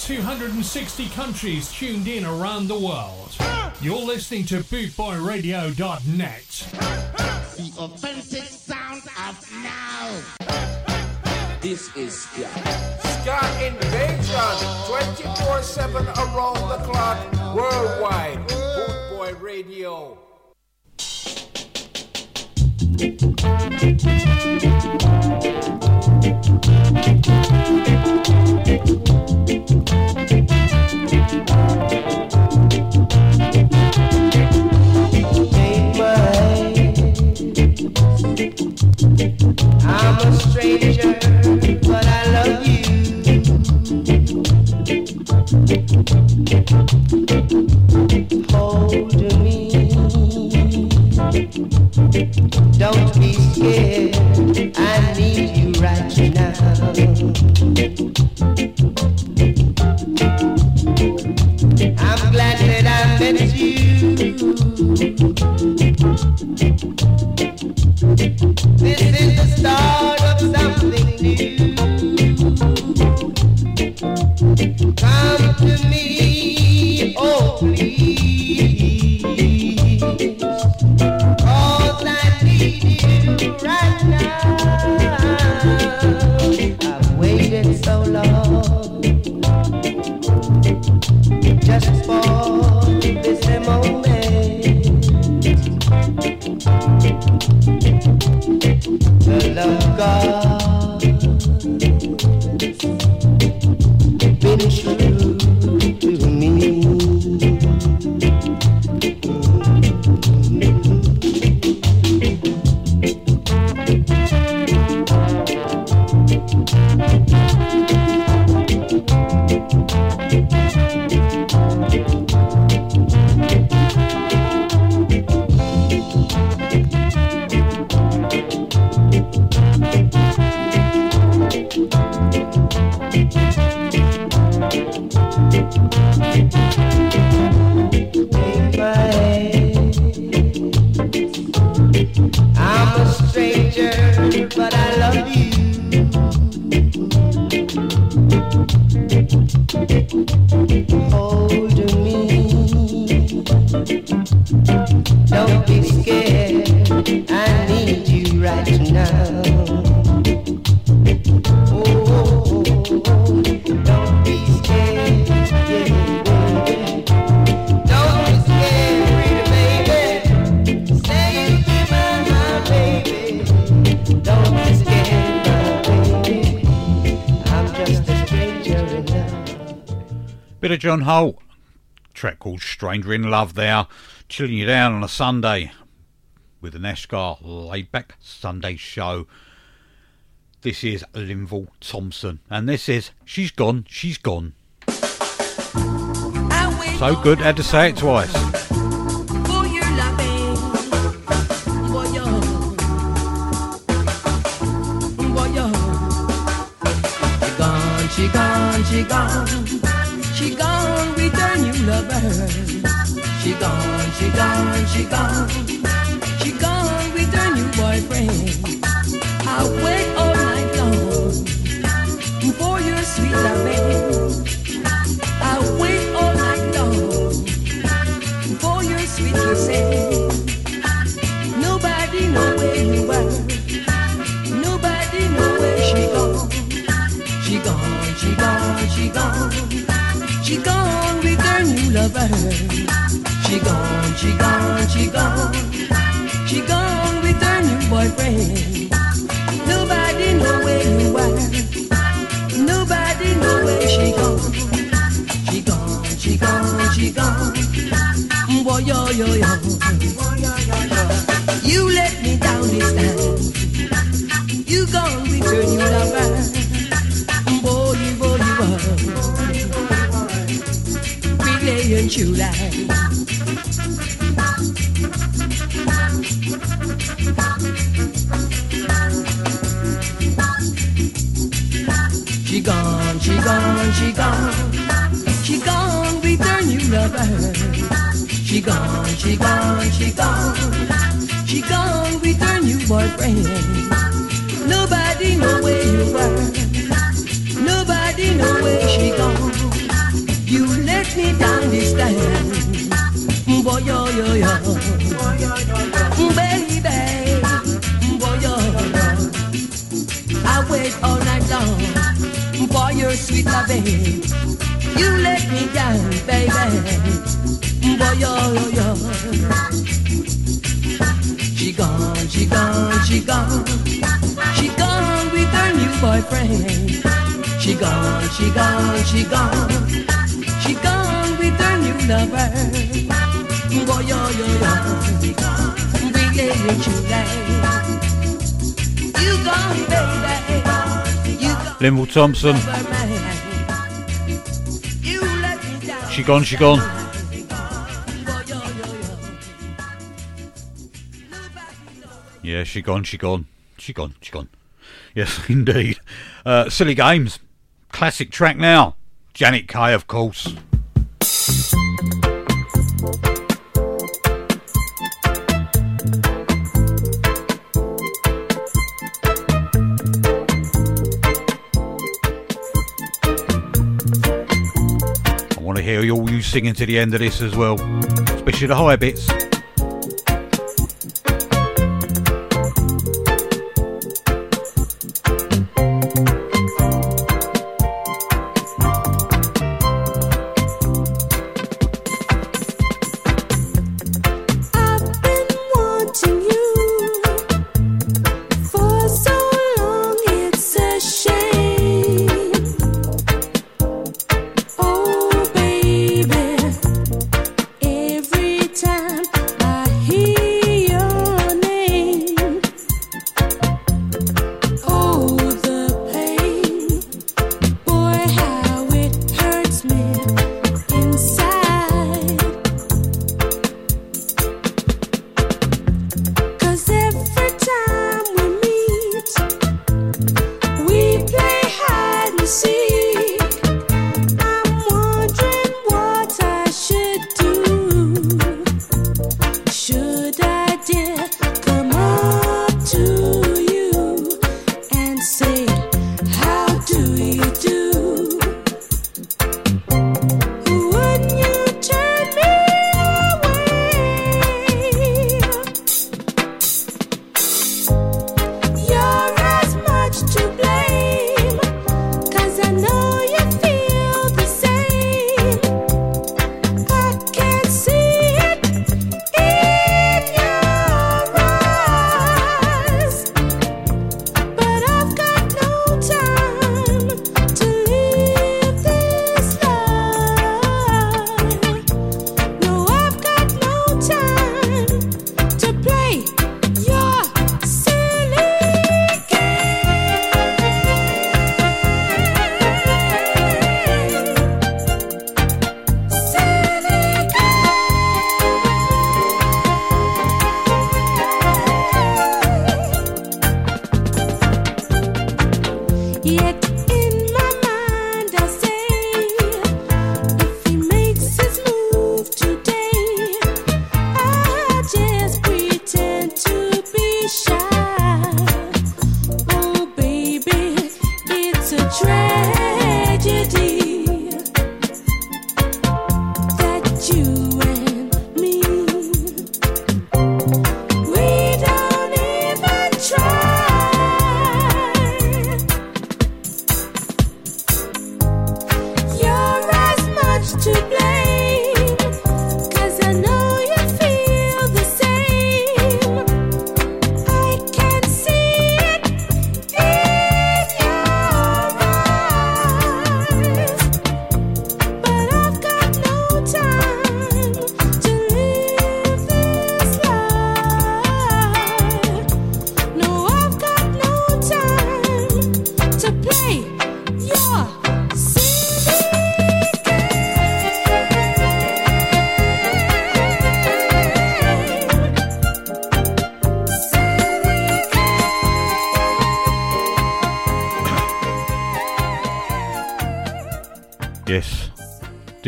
260 countries tuned in around the world, you're listening to bootboyradio.net. The authentic sound of now. This is Ska. Ska Invasion, 24 7 around This is the start Stranger in Love there. Chilling you down on a Sunday with a Nash Ska laid back Sunday show. This is Linval Thompson. And this is She's Gone, She's Gone. So good, had to say it twice. She gone, she gone, she gone. With new lover. She gone, she gone, she gone. She gone with her new boyfriend. I wait all night long for your sweet loving. I wait all night long for your sweet kissing. Nobody know where you were. Nobody know where she gone. She gone, she gone, she gone. She gone with her new lover. She gone, she gone, she gone. She gone with her new boyfriend. Nobody know where you were. Nobody know where she gone. She gone, she gone, she gone. Boy, yo, yo, yo. You let me down this time. You gone with your new lover. Boy, boy, you are. Really, and July. She gone, she gone. She gone with her. She gone, she gone, she gone. She gone her new boyfriend. Nobody know where you were. Nobody know where she gone. You let me down this time. Boy, yo, yo, yo. Baby, boy, yo, yo. I wait all night long for your sweet loving. You let me down, baby. Boy, yo, yo, yo. She gone, she gone, she gone. She gone with her new boyfriend. She gone, she gone, she gone. She gone with her new lover. Boy, yo, yo, yo. We ain't you like. You gone, baby. Linval Thompson. She gone, she gone. Yeah, she gone, she gone. She gone, she gone. Yes, indeed. Uh, Silly Games. Classic track now. Janet Kay, of course. To hear all you singing to the end of this as well, especially the high bits.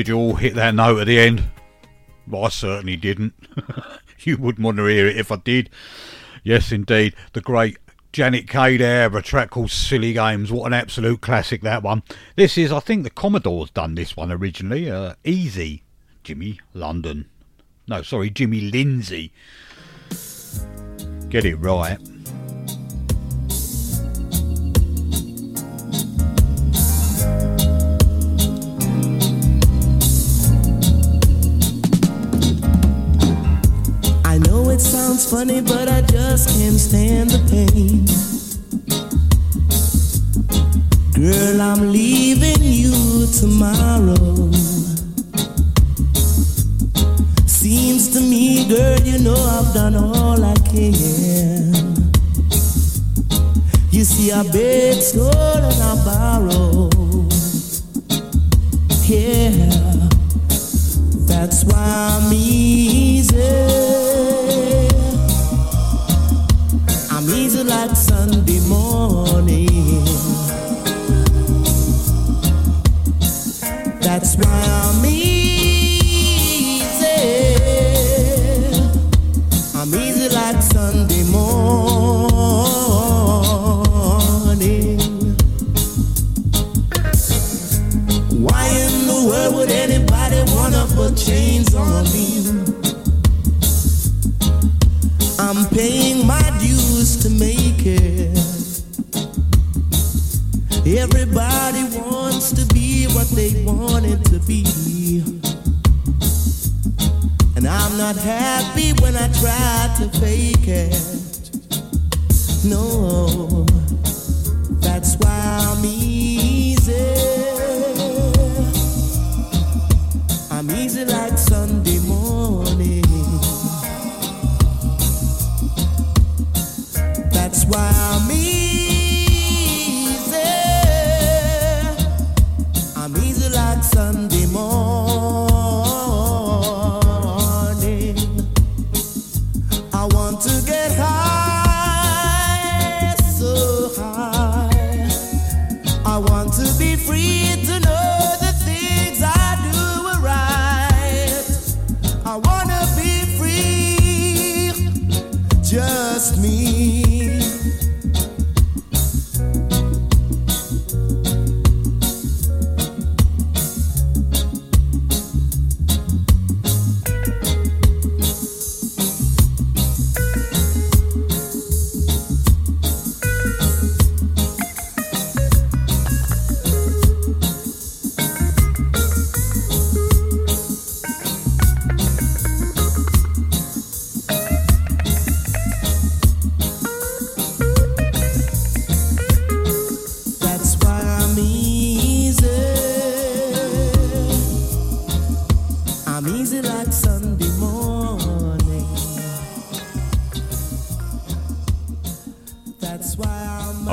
Did you all hit that note at the end? Well, I certainly didn't. you wouldn't want to hear it if I did. Yes, indeed. The great Janet Kay there, a track called Silly Games. What an absolute classic that one. This is, I think, the Commodores done this one originally. Uh, Easy, Jimmy London. No, sorry, Jimmy Lindsay. Get it right. Funny, but I just can't stand the pain. Girl, I'm leaving you tomorrow. Seems to me, girl, you know I've done all I can. You see, I beg, stole, and I borrow. Yeah. That's why I'm easy. Try to fake it. No, that's why I'm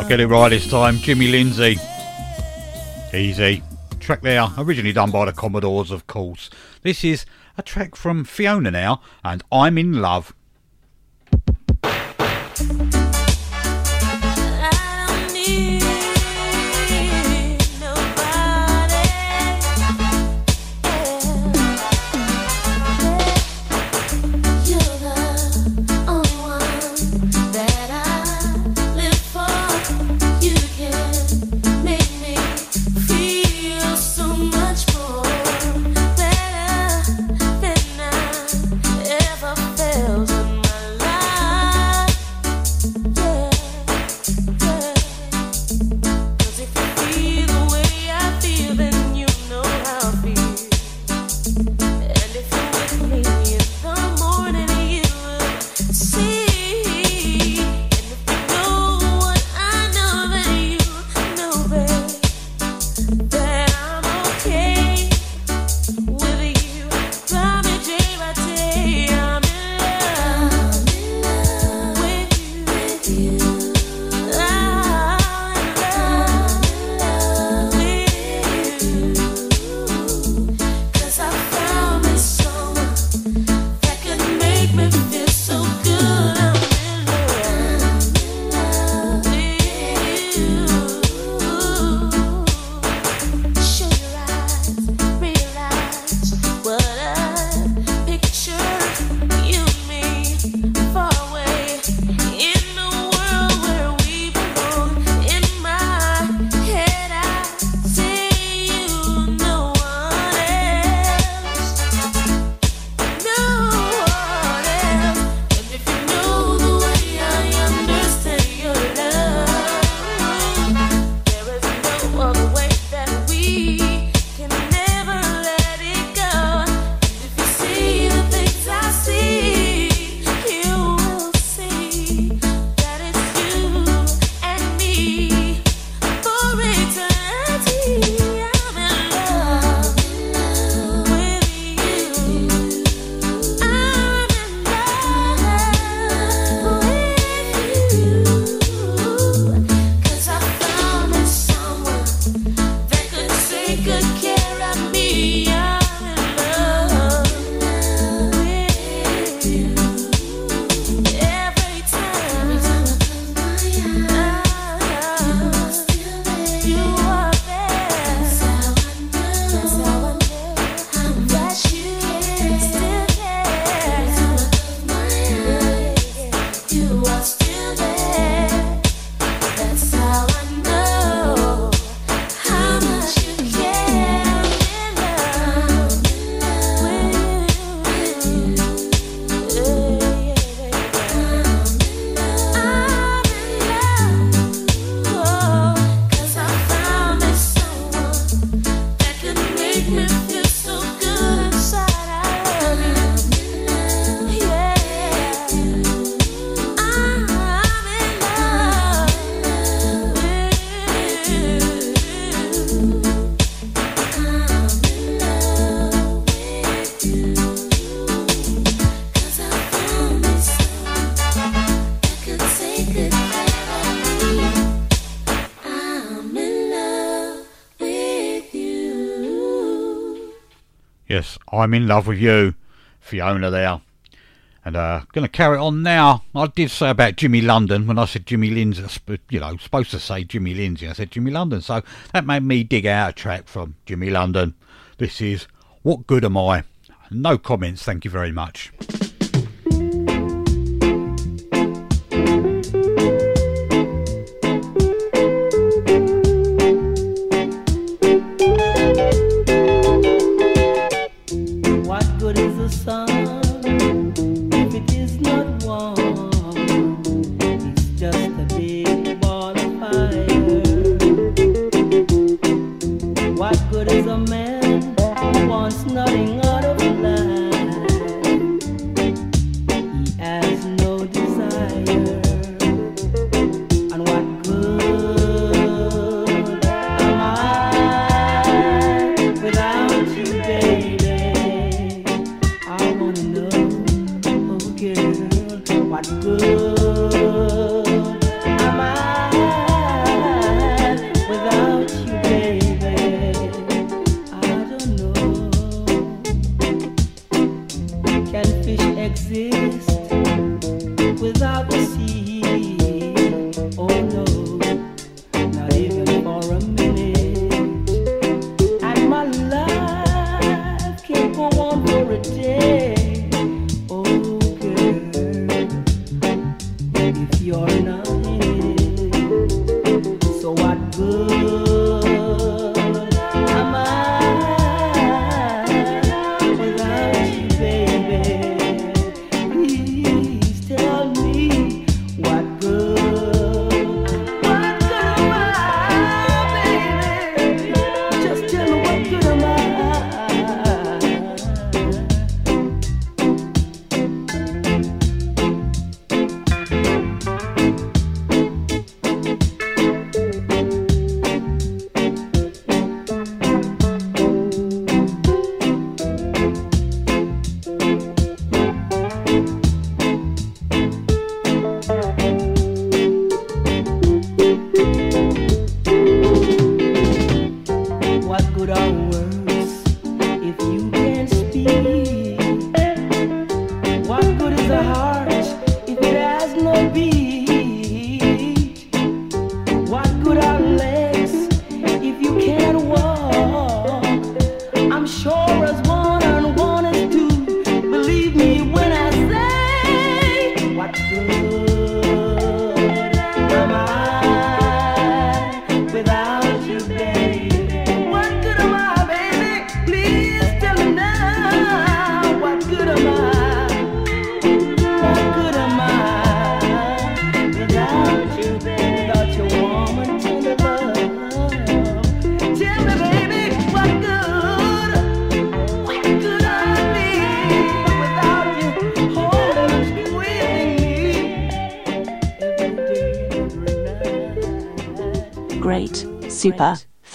get it right this time. Jimmy Lindsay. Easy. Track there, originally done by the Commodores, of course. This is a track from Fiona now, and I'm in love. I'm in love with you, Fiona there. And uh, going to carry it on now. I did say about Jimmy London when I said Jimmy Lindsay, you know, supposed to say Jimmy Lindsay. I said Jimmy London. So that made me dig out a track from Jimmy London. This is What Good Am I? No comments, thank you very much.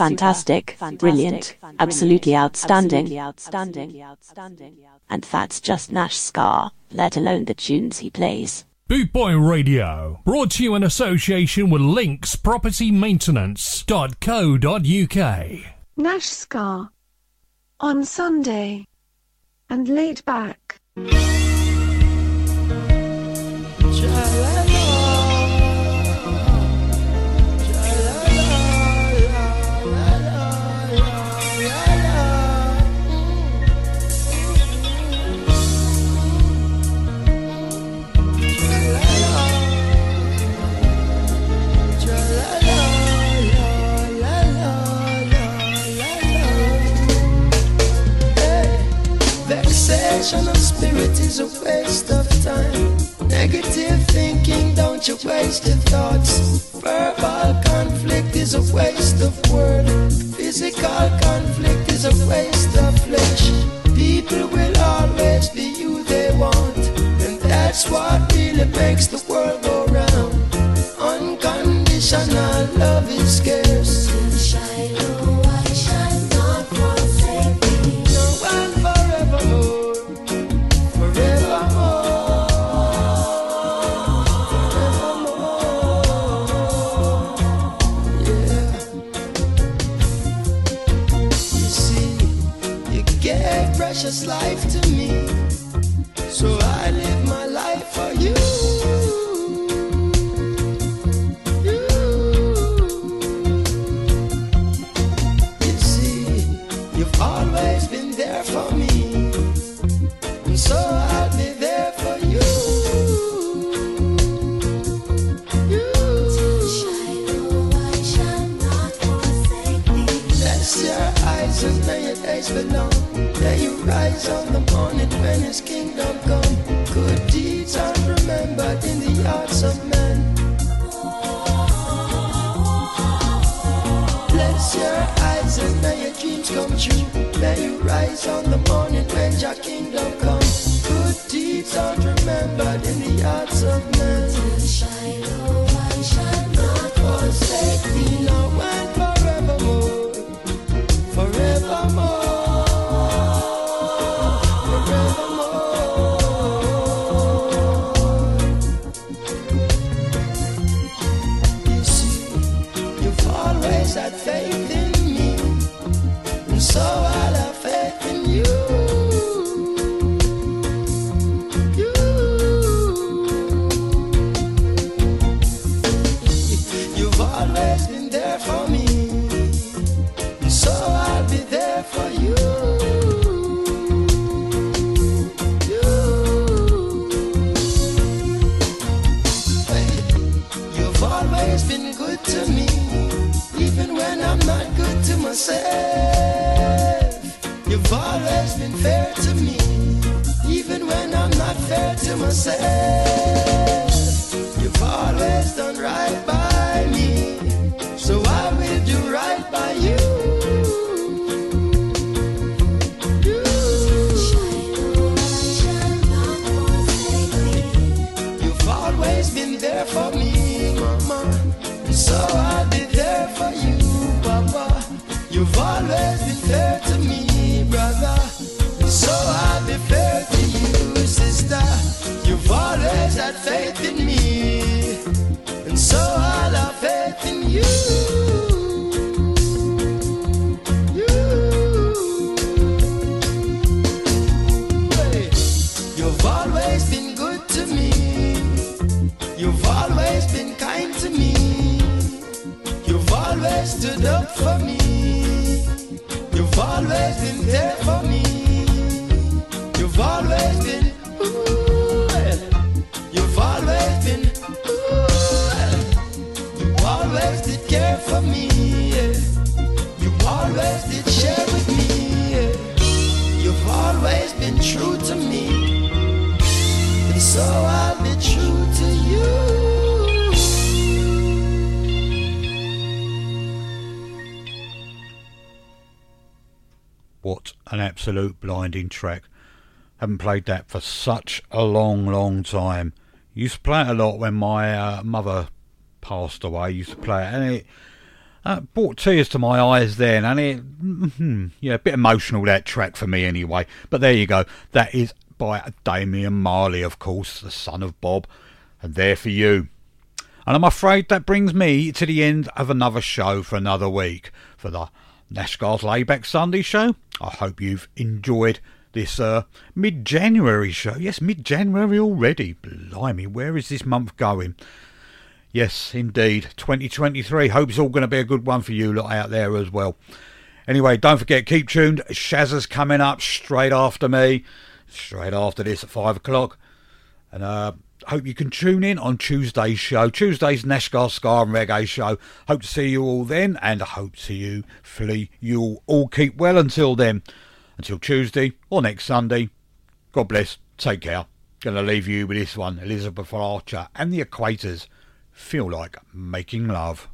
Fantastic, brilliant, absolutely outstanding. And that's just Nash Ska, let alone the tunes he plays. Bootboy Radio, brought to you in association with Links Property Maintenance.co.uk. Nash Ska. On Sunday. And laid back. Vexation of spirit is a waste of time. Negative thinking, don't you waste your thoughts. Verbal conflict is a waste of word. Physical conflict is a waste of flesh. People will always be you they want, and that's what really makes the world go round. Unconditional love is. Precious life to me. So I dreams come true. May you rise on the morning when your kingdom comes. Good deeds are remembered in the hearts of men. Blinding track. Haven't played that for such a long, long time. Used to play it a lot when my uh, mother passed away. Used to play it, and it uh, brought tears to my eyes then. And it, mhm, yeah, a bit emotional that track for me anyway. But there you go. That is by Damian Marley, of course, the son of Bob, and there for you. And I'm afraid that brings me to the end of another show for another week for the Nash Ska's Layback Sunday show. I hope you've enjoyed this uh, mid-January show. Yes, mid-January already. Blimey, where is this month going? Yes, indeed. 2023. Hope it's all going to be a good one for you lot out there as well. Anyway, don't forget, keep tuned. Shazza's coming up straight after me. Straight after this at 5 o'clock. And uh, hope you can tune in on Tuesday's show. Tuesday's Nashgar Ska and Reggae show. Hope to see you all then. And hope to you, hopefully, you'll all keep well until then. Until Tuesday or next Sunday. God bless. Take care. Gonna leave you with this one. Elizabeth Archer and the Equators. Feel like making love.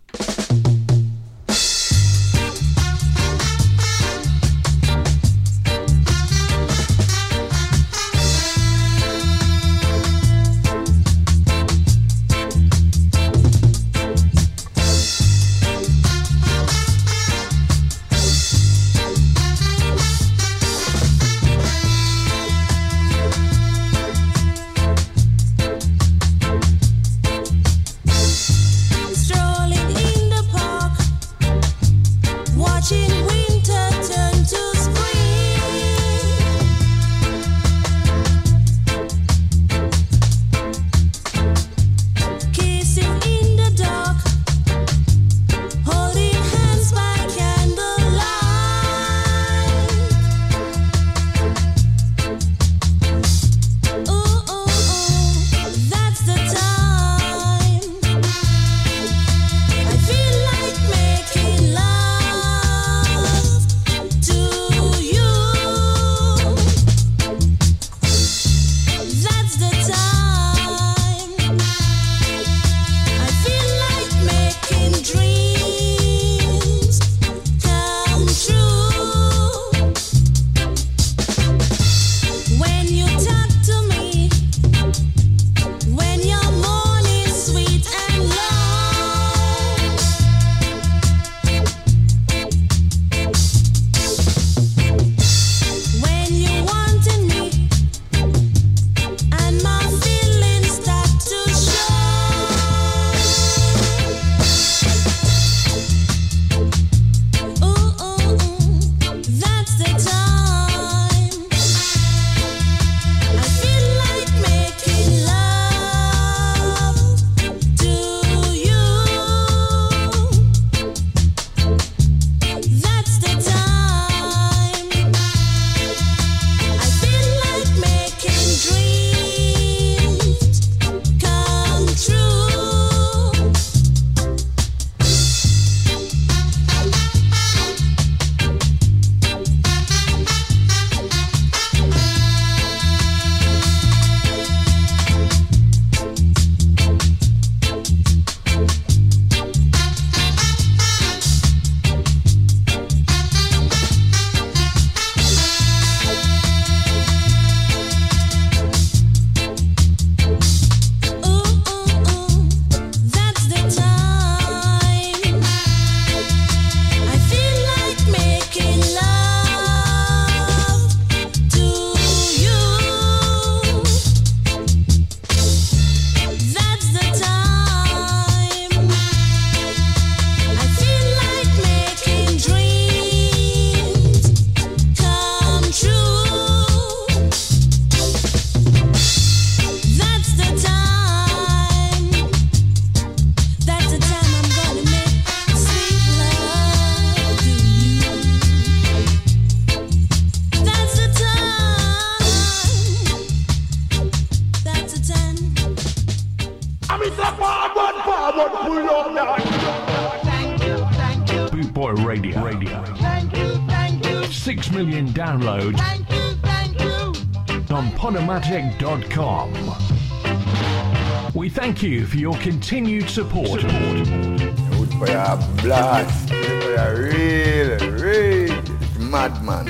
Your continued support. For your blast. Your real, real madman.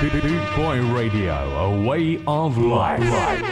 Boot Boy Radio, a way of life.